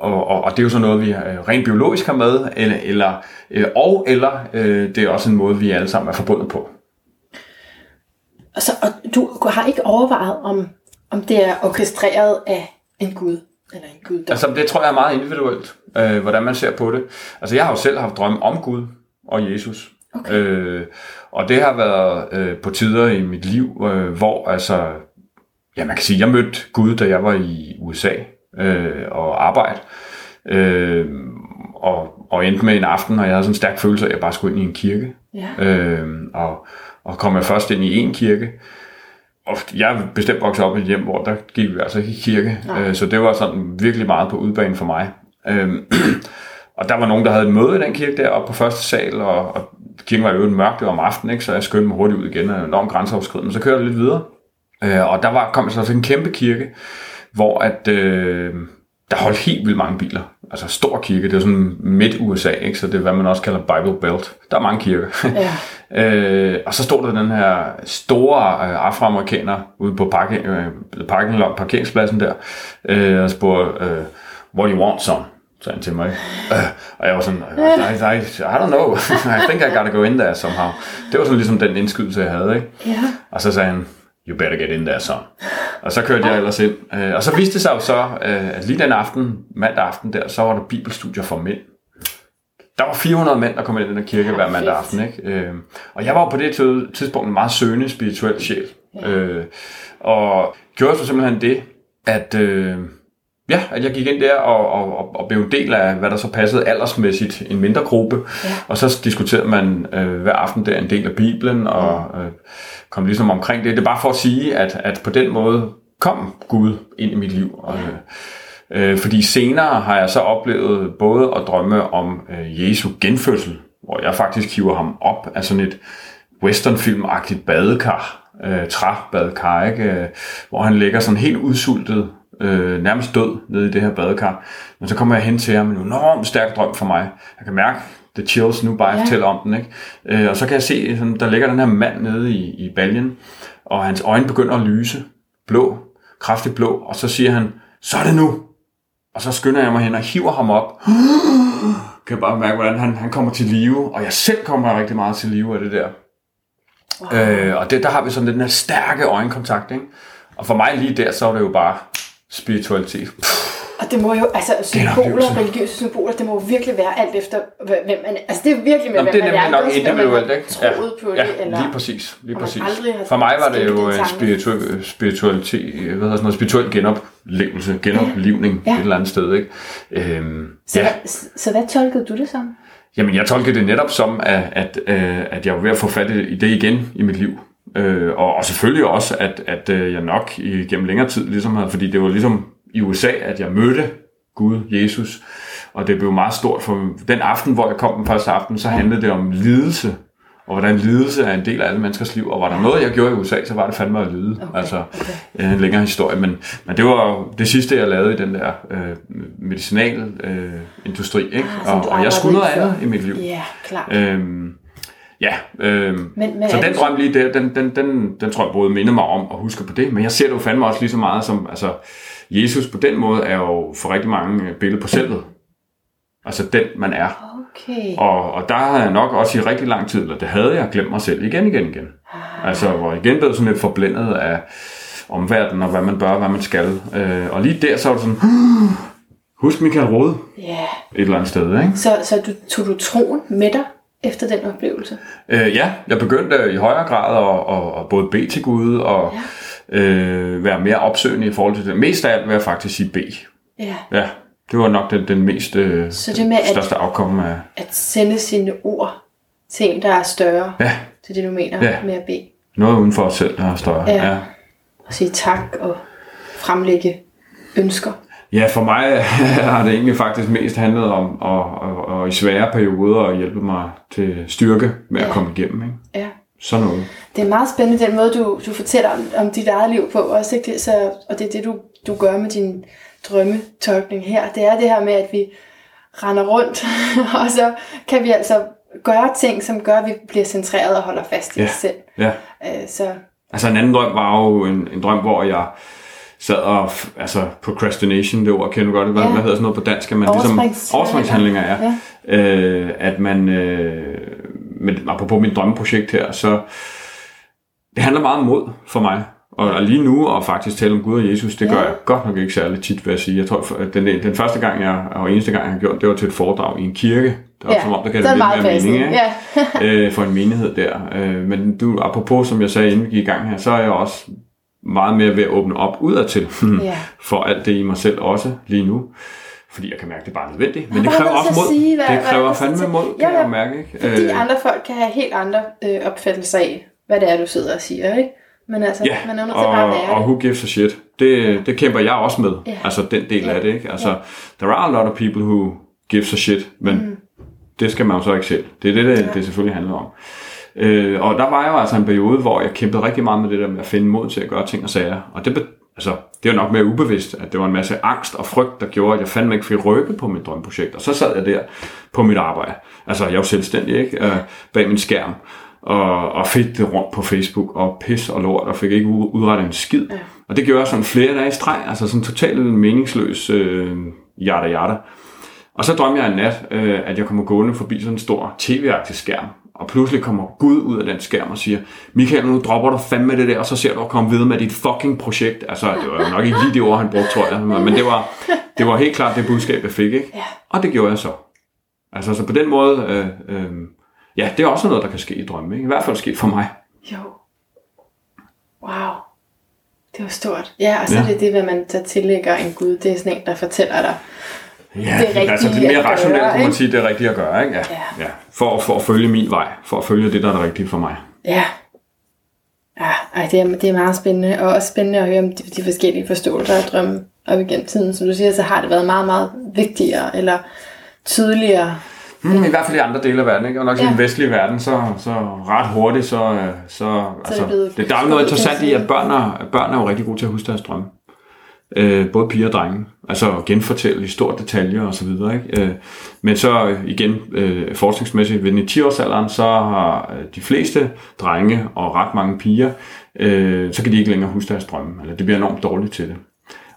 og, og, og det er jo så noget, vi øh, rent biologisk har med, eller, eller, øh, og eller øh, det er også en måde, vi alle sammen er forbundet på. Og, så, og du har ikke overvejet, om, om det er orkestreret af en gud? Eller en gud altså, det tror jeg er meget individuelt, øh, hvordan man ser på det. Altså, jeg har jo selv haft drømme om Gud og Jesus. Okay. Øh, og det har været øh, på tider i mit liv, øh, hvor altså, ja, man kan sige, jeg mødte Gud, da jeg var i USA øh, og arbejde. Øh, og, og endte med en aften, og jeg havde sådan en stærk følelse af, at jeg bare skulle ind i en kirke. Ja. Øh, og, og kom jeg først ind i en kirke. Og jeg er bestemt vokset op i et hjem, hvor der gik vi altså ikke i kirke. Øh, så det var sådan virkelig meget på udbanen for mig. Øh, og der var nogen, der havde et møde i den kirke deroppe på første sal, og, og kirken var jo mørkt, det var om aftenen, ikke? så jeg skyndte mig hurtigt ud igen, og enormt grænseoverskridende. Så kørte jeg lidt videre, øh, og der var, kom så til en kæmpe kirke, hvor at, øh, der holdt helt vildt mange biler. Altså stor kirke, det er sådan midt USA, ikke? så det er hvad man også kalder Bible Belt. Der er mange kirker. Ja. øh, og så stod der den her store øh, afroamerikaner ude på øh, parking lot, parkeringspladsen der, øh, og spurgte, øh, what do you want, son? sagde han til mig. Øh, og jeg var sådan, I, I, I, I don't know, I think I gotta go in there somehow. Det var sådan ligesom den indskydelse, jeg havde. Ikke? Ja. Og så sagde han, you better get in there, son. Og så kørte jeg ellers ind. Øh, og så viste det sig jo så, øh, at lige den aften, mandag aften der, så var der bibelstudier for mænd. Der var 400 mænd, der kom ind i den kirke hver mandag aften. Ikke? Øh, og jeg var på det tidspunkt en meget søgende spirituel sjæl. Og gjorde så simpelthen det, at... Ja, at jeg gik ind der og, og, og blev del af, hvad der så passede aldersmæssigt, en mindre gruppe. Ja. Og så diskuterede man øh, hver aften der en del af Bibelen, og øh, kom ligesom omkring det. Det er bare for at sige, at, at på den måde kom Gud ind i mit liv. Og, øh, øh, fordi senere har jeg så oplevet både at drømme om øh, Jesu genfødsel, hvor jeg faktisk hiver ham op af sådan et westernfilmagtigt badekar, øh, træbadekar, ikke? Øh, hvor han ligger sådan helt udsultet øh, nærmest død nede i det her badekar. Men så kommer jeg hen til ham, en enormt stærk drøm for mig. Jeg kan mærke the chills nu, bare ja. om den. Ikke? Øh, og så kan jeg se, sådan, der ligger den her mand nede i, i baljen, og hans øjne begynder at lyse. Blå, kraftigt blå, og så siger han, så er det nu. Og så skynder jeg mig hen og hiver ham op. kan jeg bare mærke, hvordan han, han kommer til live, og jeg selv kommer rigtig meget til live af det der. Wow. Øh, og det, der har vi sådan den her stærke øjenkontakt. Ikke? Og for mig lige der, så er det jo bare spiritualitet. Og det må jo, altså symboler, religiøse symboler, det må virkelig være alt efter, hvem man Altså det er virkelig med, Nå, det er nemlig nok individuelt, ikke? Ja, på ja, det, eller, lige præcis. Lige præcis. For mig var det jo en spirituel, spiritualitet, hvad hedder sådan noget, spirituel genoplevelse, genoplivning ja. et eller andet sted, ikke? Øhm, så, ja. hvad, så hvad tolkede du det som? Jamen, jeg tolkede det netop som, at, at, øh, at jeg var ved at få fat i det igen i mit liv. Øh, og, og selvfølgelig også, at, at øh, jeg nok gennem længere tid ligesom havde, fordi det var ligesom i USA, at jeg mødte Gud, Jesus, og det blev meget stort for den aften, hvor jeg kom den første aften, så handlede det om lidelse, og hvordan lidelse er en del af alle menneskers liv, og var der noget, jeg gjorde i USA, så var det fandme at lide. Okay, altså okay. en længere historie, men, men det var det sidste, jeg lavede i den der øh, medicinal øh, industri, ikke? Ah, og, og jeg skulle noget andet i mit liv. Ja, klart. Øhm, Ja, øh, men, men så den drøm lige der, den, den, den, den tror jeg både minder mig om at huske på det, men jeg ser det jo fandme også lige så meget som, altså Jesus på den måde er jo for rigtig mange billeder på selvet. Altså den man er. Okay. Og, og der har jeg nok også i rigtig lang tid, eller det havde jeg glemt mig selv igen, igen, igen. Ah. Altså hvor jeg igen blev sådan lidt forblændet af omverdenen og hvad man bør, hvad man skal. Øh, og lige der så var det sådan, husk Michael Rode. Ja. Yeah. Et eller andet sted, ikke? Så, så du, tog du troen med dig efter den oplevelse? Øh, ja, jeg begyndte i højere grad at, at, at både bede til Gud og ja. øh, være mere opsøgende i forhold til det. Mest af alt vil jeg faktisk sige bede. Ja. Ja, det var nok den, den mest øh, Så det med, at- største afkomme af... At sende sine ord til en, der er større. Ja, Til det, du mener Ja. med at bede. noget uden for os selv, der er større. Ja. ja. Og sige tak og fremlægge ønsker. Ja, for mig har det egentlig faktisk mest handlet om at, at, at i svære perioder at hjælpe mig til styrke med at Ja. komme igennem. Ikke? Ja. Sådan noget. Det er meget spændende, den måde, du, du fortæller om, om dit eget liv på. Også, ikke? Det, så, og det er det, du, du gør med din drømmetolkning her. Det er det her med, at vi render rundt, og så kan vi altså gøre ting, som gør, at vi bliver centreret og holder fast i Ja. os selv. Ja. Øh, så Altså en anden drøm var jo en, en drøm, hvor jeg sad og, altså procrastination, det ord kender du godt, hvad, Ja. hvad hedder sådan noget på dansk, at man ligesom, overspringshandlinger, ja. ja. Øh, at man, øh, men apropos mit drømmeprojekt her, så det handler meget om mod for mig. Og, og lige nu, og faktisk tale om Gud og Jesus, det gør Ja. jeg godt nok ikke særlig tit, vil jeg sige. Jeg tror, at den, den første gang, jeg, og eneste gang, jeg har gjort, det var til et foredrag i en kirke. Det var ja, som om, der så det er lidt mere mening, ikke? Ja. øh, for en menighed der. Øh, men du, apropos, som jeg sagde, inden vi gik i gang her, så er jeg også meget mere ved at åbne op udadtil Ja. for alt det i mig selv også lige nu. Fordi jeg kan mærke, at det er bare nødvendigt. Men det kræver også mod. sige, hvad- det hvad kræver skal fandme mod, Ja, kan ja. jeg mærke. Ikke? Fordi Øh, andre folk kan have helt andre øh, opfattelser af, hvad det er, du sidder og siger, ikke? Men altså, Ja, man er nødt til bare at og, være og who gives a shit. Det, det kæmper jeg også med. Ja. Altså den del Ja. af det. Ikke? Altså, there are a lot of people who gives a shit, men mm. det skal man jo så ikke selv. Det er det, det, det selvfølgelig handler om. Øh, og der var jo altså en periode, hvor jeg kæmpede rigtig meget med det der med at finde mod til at gøre ting og sager. Og det, altså, det var nok mere ubevidst, at det var en masse angst og frygt, der gjorde, at jeg fandme ikke fik rykket på mit drømmeprojekt. Og så sad jeg der på mit arbejde. Altså, jeg jo selvstændig, ikke? Øh, bag min skærm. Og, og fik det rundt på Facebook, og pis og lort, og fik ikke udrettet en skid. Ja. Og det gjorde jeg sådan flere dage i streg, altså sådan totalt meningsløs øh, jada jada. Og så drømte jeg en nat, øh, at jeg kommer gående forbi sådan en stor tv-agtig skærm. Og pludselig kommer Gud ud af den skærm og siger, Michael, nu dropper du fandme det der, og så ser du at komme videre med dit fucking projekt. Altså, det var jo nok ikke lige det ord, han brugte, tror jeg. Men det var, det var helt klart det budskab, jeg fik. Ikke? Ja. Og det gjorde jeg så. Altså, så på den måde, øh, øh, ja, det er også noget, der kan ske i drømme. Ikke? I hvert fald sket for mig. Jo. Wow. Det var stort. Ja, og så Ja. er det det, hvad man så tillægger en Gud. Det er sådan en, der fortæller dig. Ja, Det er rigtigt altså, det er mere at rationelt, gøre, kunne man sige, det er rigtigt at gøre. Ikke? Ja. Ja. Ja. For, for at følge min vej. For at følge det, der er det rigtige for mig. Ja. Ja, ej, det, er, det er meget spændende, og også spændende at høre om de, de forskellige forståelser af drømme op igennem tiden. Som du siger, så har det været meget, meget vigtigere, eller tydeligere. Mm, I hvert fald i andre dele af verden, ikke? Og nok ja. i den vestlige verden, så, så ret hurtigt, så, øh, så, altså, blevet det, der er jo noget interessant i, at børn er, børn er jo rigtig gode til at huske deres drømme. Øh, både piger og drenge. Altså at genfortælle i stor detaljer og så videre. Ikke? Øh, men så øh, igen, øh, forskningsmæssigt ved den 10-årsalderen, så har øh, de fleste drenge og ret mange piger, øh, så kan de ikke længere huske deres drømme. Eller det bliver enormt dårligt til det.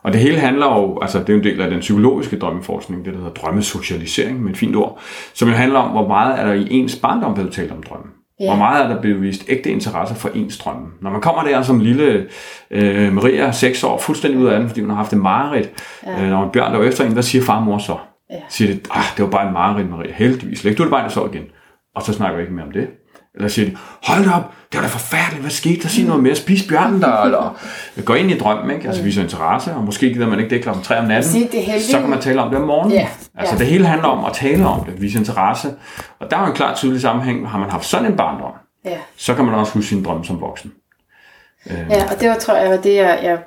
Og det hele handler jo, altså det er jo en del af den psykologiske drømmeforskning, det der hedder drømmesocialisering, med et fint ord, som jo handler om, hvor meget er der i ens barndom blevet talt om drømme. Ja. Hvor meget er der blevet vist ægte interesse for ens drømme. Når man kommer der som lille øh, Maria, 6 år, fuldstændig ud af den, fordi hun har haft en mareridt, ja. øh, når en bjørn der var efter en, hvad siger far og mor så? Ja. Siger de, ah, det var bare en mareridt, Maria, heldigvis. Læg du det bare ind og så igen. Og så snakker vi ikke mere om det. Eller siger de, hold op, det var da forfærdeligt, hvad skete der? Sig noget mere, spis bjørnen der, eller gå ind i drømmen, ikke? altså viser interesse, og måske gider man ikke det klokken 3 om natten, Sige, det så kan man tale om det om morgenen. Ja, Altså ja. det hele handler om at tale om det, vise interesse, og der er jo en klar tydelig sammenhæng, har man haft sådan en barndom, Ja. så kan man også huske sin drømme som voksen. Ja, og det var, tror jeg, var det, jeg, jeg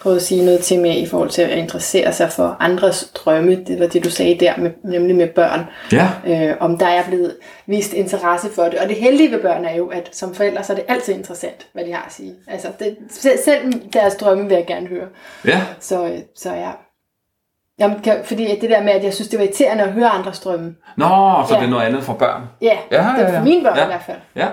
prøvede at sige noget til med i forhold til at interessere sig for andres drømme. Det var det, du sagde der, med, nemlig med børn. Ja, Øh, om der er blevet vist interesse for det. Og det heldige ved børn er jo, at som forældre, så er det altid interessant, hvad de har at sige. Altså, det, selv, selv deres drømme vil jeg gerne høre. ja, Så, øh, så ja. Jamen, kan, fordi det der med, at jeg synes, det var irriterende at høre andres drømme. Nå, så Ja. det er noget andet for børn. Ja, Ja, det er ja, ja. for mine børn Ja. i hvert fald. Ja,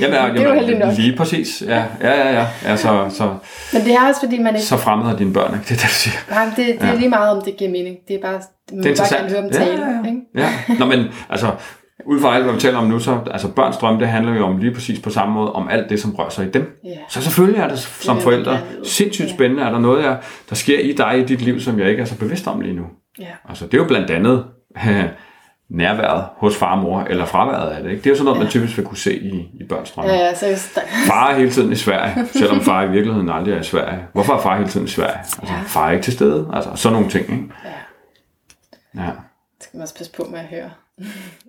jamen, Det er jo jamen, heldigt nok. lige præcis. Ja, ja, ja, ja. ja så, så, Men det er også, fordi man ikke... så fremmede er dine børn, ikke? Det er det, du siger. Nej, det, det er Ja. lige meget, om det giver mening. Det er bare, man Det er bare gerne høre dem Ja, tale. ja, ja. Ikke? Ja, Nå, men altså, ud fra alt, hvad vi taler om nu, så altså børns drømme, det handler jo om lige præcis på samme måde, om alt det, som rører sig i dem. Ja. Så selvfølgelig er det som forældre vide. sindssygt Ja. spændende. Er der noget, der, der sker i dig i dit liv, som jeg ikke er så bevidst om lige nu? Ja. Altså, det er jo blandt andet, nærværet hos far og mor, eller fraværet af det. Ikke? Det er jo sådan noget, man typisk vil kunne se i, i børns drømme. Ja, ja, så Far er hele tiden i Sverige, selvom far i virkeligheden aldrig er i Sverige. Hvorfor er far hele tiden i Sverige? Altså, Ja. far er ikke til stede. Altså, sådan nogle ting. Ikke? Ja. Ja. Det skal man også passe på med at høre.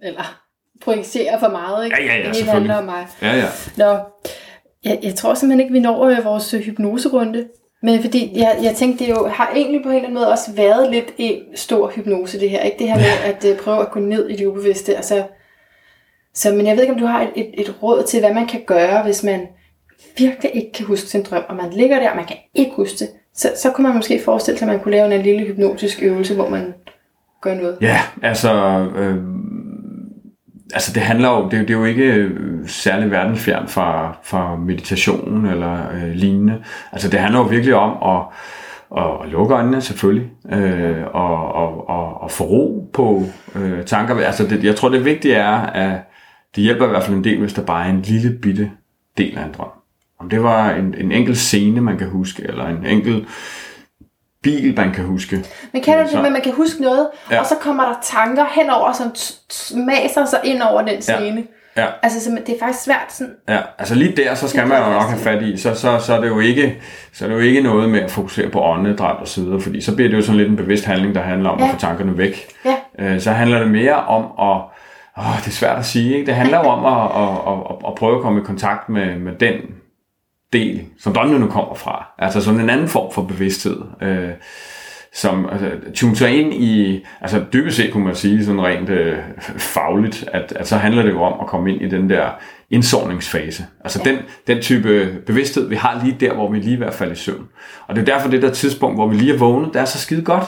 Eller projicere for meget, ikke? Ja, ja, ja, selvfølgelig. mig. ja, ja. Nå, jeg, jeg tror simpelthen ikke, vi når øh, vores øh, hypnoserunde. Men fordi jeg, jeg tænkte, det jo har egentlig på en eller anden måde også været lidt en stor hypnose, det her. Ikke det her med at øh, prøve at gå ned i det ubevidste. Altså, så, men jeg ved ikke, om du har et, et, et råd til, hvad man kan gøre, hvis man virkelig ikke kan huske sin drøm, og man ligger der, og man kan ikke huske det. Så, så kunne man måske forestille sig, at man kunne lave en lille hypnotisk øvelse, hvor man gør noget. Ja, altså, øh, altså det handler jo, det, er jo- det er jo ikke øh, særlig verdensfjern fra, fra meditation eller øh, lignende. Altså det handler jo virkelig om at, at lukke øjnene selvfølgelig, øh, og, og, og, og få ro på øh, tanker. Altså det, jeg tror det vigtige er, at det hjælper i hvert fald en del, hvis der bare er en lille bitte del af en drøm. Om det var en, en enkelt scene, man kan huske, eller en enkelt bil, man kan huske. Men kan du det, men man kan huske noget, Ja. ja. og så kommer der tanker henover, som maser sig ind over den scene. Ja. Altså, så det er faktisk svært sådan, Ja, altså lige der, så skal man jo nok have fat i, så, så, så, er det jo ikke, så er det jo ikke noget med at fokusere på åndedræt og så videre, fordi så bliver det jo sådan lidt en bevidst handling, der handler om ja. Ja. at få tankerne væk. ja, Øh, så handler det mere om at, åh, det er svært at sige, ikke? det handler jo om at, at, at, at, at prøve at komme i kontakt med, med den del, som nu kommer fra. Altså sådan en anden form for bevidsthed. Øh, som altså, tune sig ind i, altså dybest set kunne man sige sådan rent øh, fagligt, at, at så handler det jo om at komme ind i den der indsovningsfase. Altså ja. den, den type bevidsthed, vi har lige der, hvor vi lige er ved at falde i søvn. Og det er derfor det der tidspunkt, hvor vi lige er vågnet, det er så skide godt.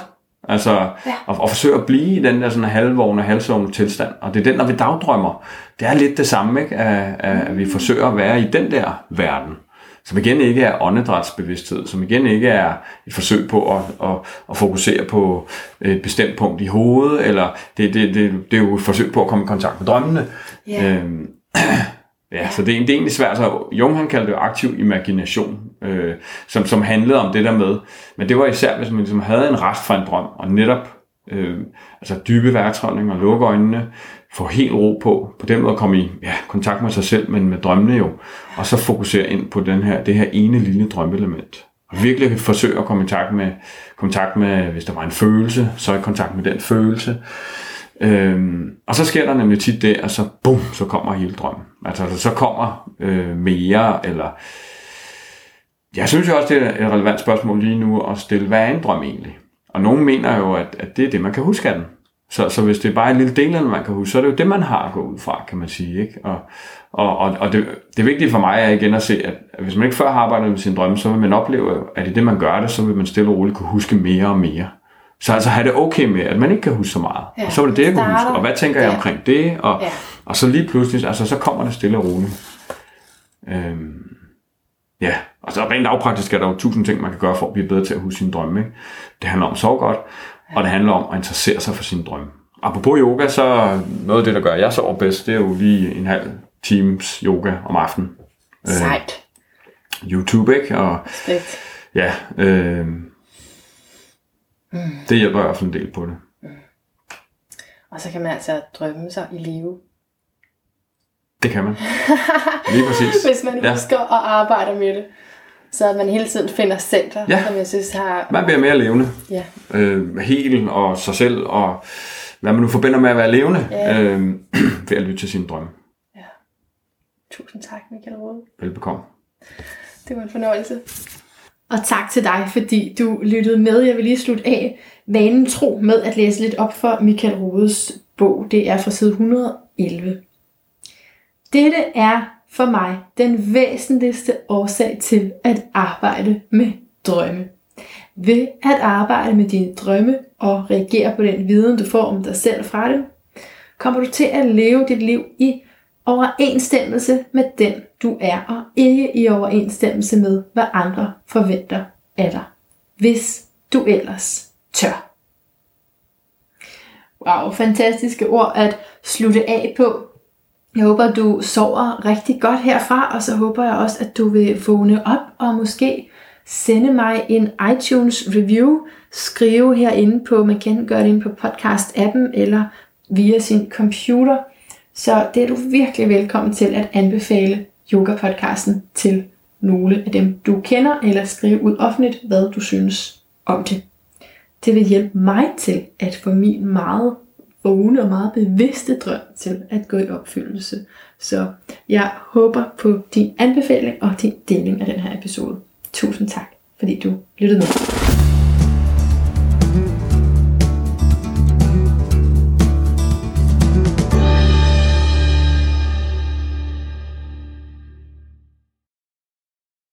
Altså ja. at, at forsøge at blive i den der sådan halvvågne, halvsovende tilstand. Og det er den, når vi dagdrømmer. Det er lidt det samme, ikke? At, at vi forsøger at være i den der verden som igen ikke er åndedrætsbevidsthed, som igen ikke er et forsøg på at, at, at fokusere på et bestemt punkt i hovedet, eller det, det, det, det er jo et forsøg på at komme i kontakt med drømmene. Ja. Øhm, ja, så det er, det er egentlig svært. Så Jung han kaldte det jo aktiv imagination, øh, som, som handlede om det der med, men det var især, hvis man ligesom havde en rest fra en drøm, og netop øh, altså dybe vejrtrækning og lukke øjnene, få helt ro på, på den måde komme i ja, kontakt med sig selv, men med drømmene jo, og så fokusere ind på den her, det her ene lille drømmeelement. Og virkelig forsøge at komme i kontakt med, kontakt med, hvis der var en følelse, så i kontakt med den følelse. Øhm, og så sker der nemlig tit det, og så bum, så kommer hele drømmen. Altså, altså så kommer øh, mere, eller jeg synes jo også, det er et relevant spørgsmål lige nu at stille, hvad er en drøm egentlig? Og nogen mener jo, at, at det er det, man kan huske af den. Så, så hvis det er bare en lille del af den, man kan huske, så er det jo det, man har at gå ud fra, kan man sige. Ikke? Og, og, og, og det, det vigtige for mig er igen at se, at, hvis man ikke før har arbejdet med sin drømme, så vil man opleve, at i det, man gør det, så vil man stille og roligt kunne huske mere og mere. Så altså have det okay med, at man ikke kan huske så meget. Ja, og så var det det, jeg kunne starter. huske. Og hvad tænker jeg Ja. omkring det? Og, Ja. og så lige pludselig, altså så kommer det stille og roligt. Øhm, ja, og så rent lavpraktisk er der jo tusind ting, man kan gøre for at blive bedre til at huske sine drømme. Ikke? Det handler om at sove godt, og det handler om at interessere sig for sine drømme. Apropos yoga, så noget af det, der gør, at jeg sover bedst, det er jo lige en halv times yoga om aftenen. sejt. YouTube, ikke? Og Respekt. ja, øh, det hjælper i hvert fald en del på det. Og så kan man altså drømme sig i live. Det kan man. Lige præcis. Hvis man Ja. husker og arbejder med det. Så at man hele tiden finder center, Ja. som jeg synes har... Man bliver mere levende. Ja. øh, hel og sig selv, og hvad man nu forbinder med at være levende, Ja. øh, ved at lytte til sine drømme. Tusind tak, Michael Rode. Velbekomme. Det var en fornøjelse. Og tak til dig, fordi du lyttede med. Jeg vil lige slutte af vanen tro med at læse lidt op for Michael Rodes bog. Det er fra side 111. Dette er for mig den væsentligste årsag til at arbejde med drømme. Ved at arbejde med dine drømme og reagere på den viden, du får om dig selv fra dem, kommer du til at leve dit liv i overensstemmelse med den, du er, og ikke i overensstemmelse med, hvad andre forventer af dig, hvis du ellers tør. Wow, fantastiske ord at slutte af på. Jeg håber, du sover rigtig godt herfra, og så håber jeg også, at du vil vågne op og måske sende mig en iTunes review. Skrive herinde på, man kan gøre det inde på podcast-appen, eller via sin computer. Så det er du virkelig velkommen til at anbefale yoga-podcasten til nogle af dem, du kender, eller skrive ud offentligt, hvad du synes om det. Det vil hjælpe mig til at få min meget vågne og meget bevidste drøm til at gå i opfyldelse. Så jeg håber på din anbefaling og din deling af den her episode. Tusind tak, fordi du lyttede med.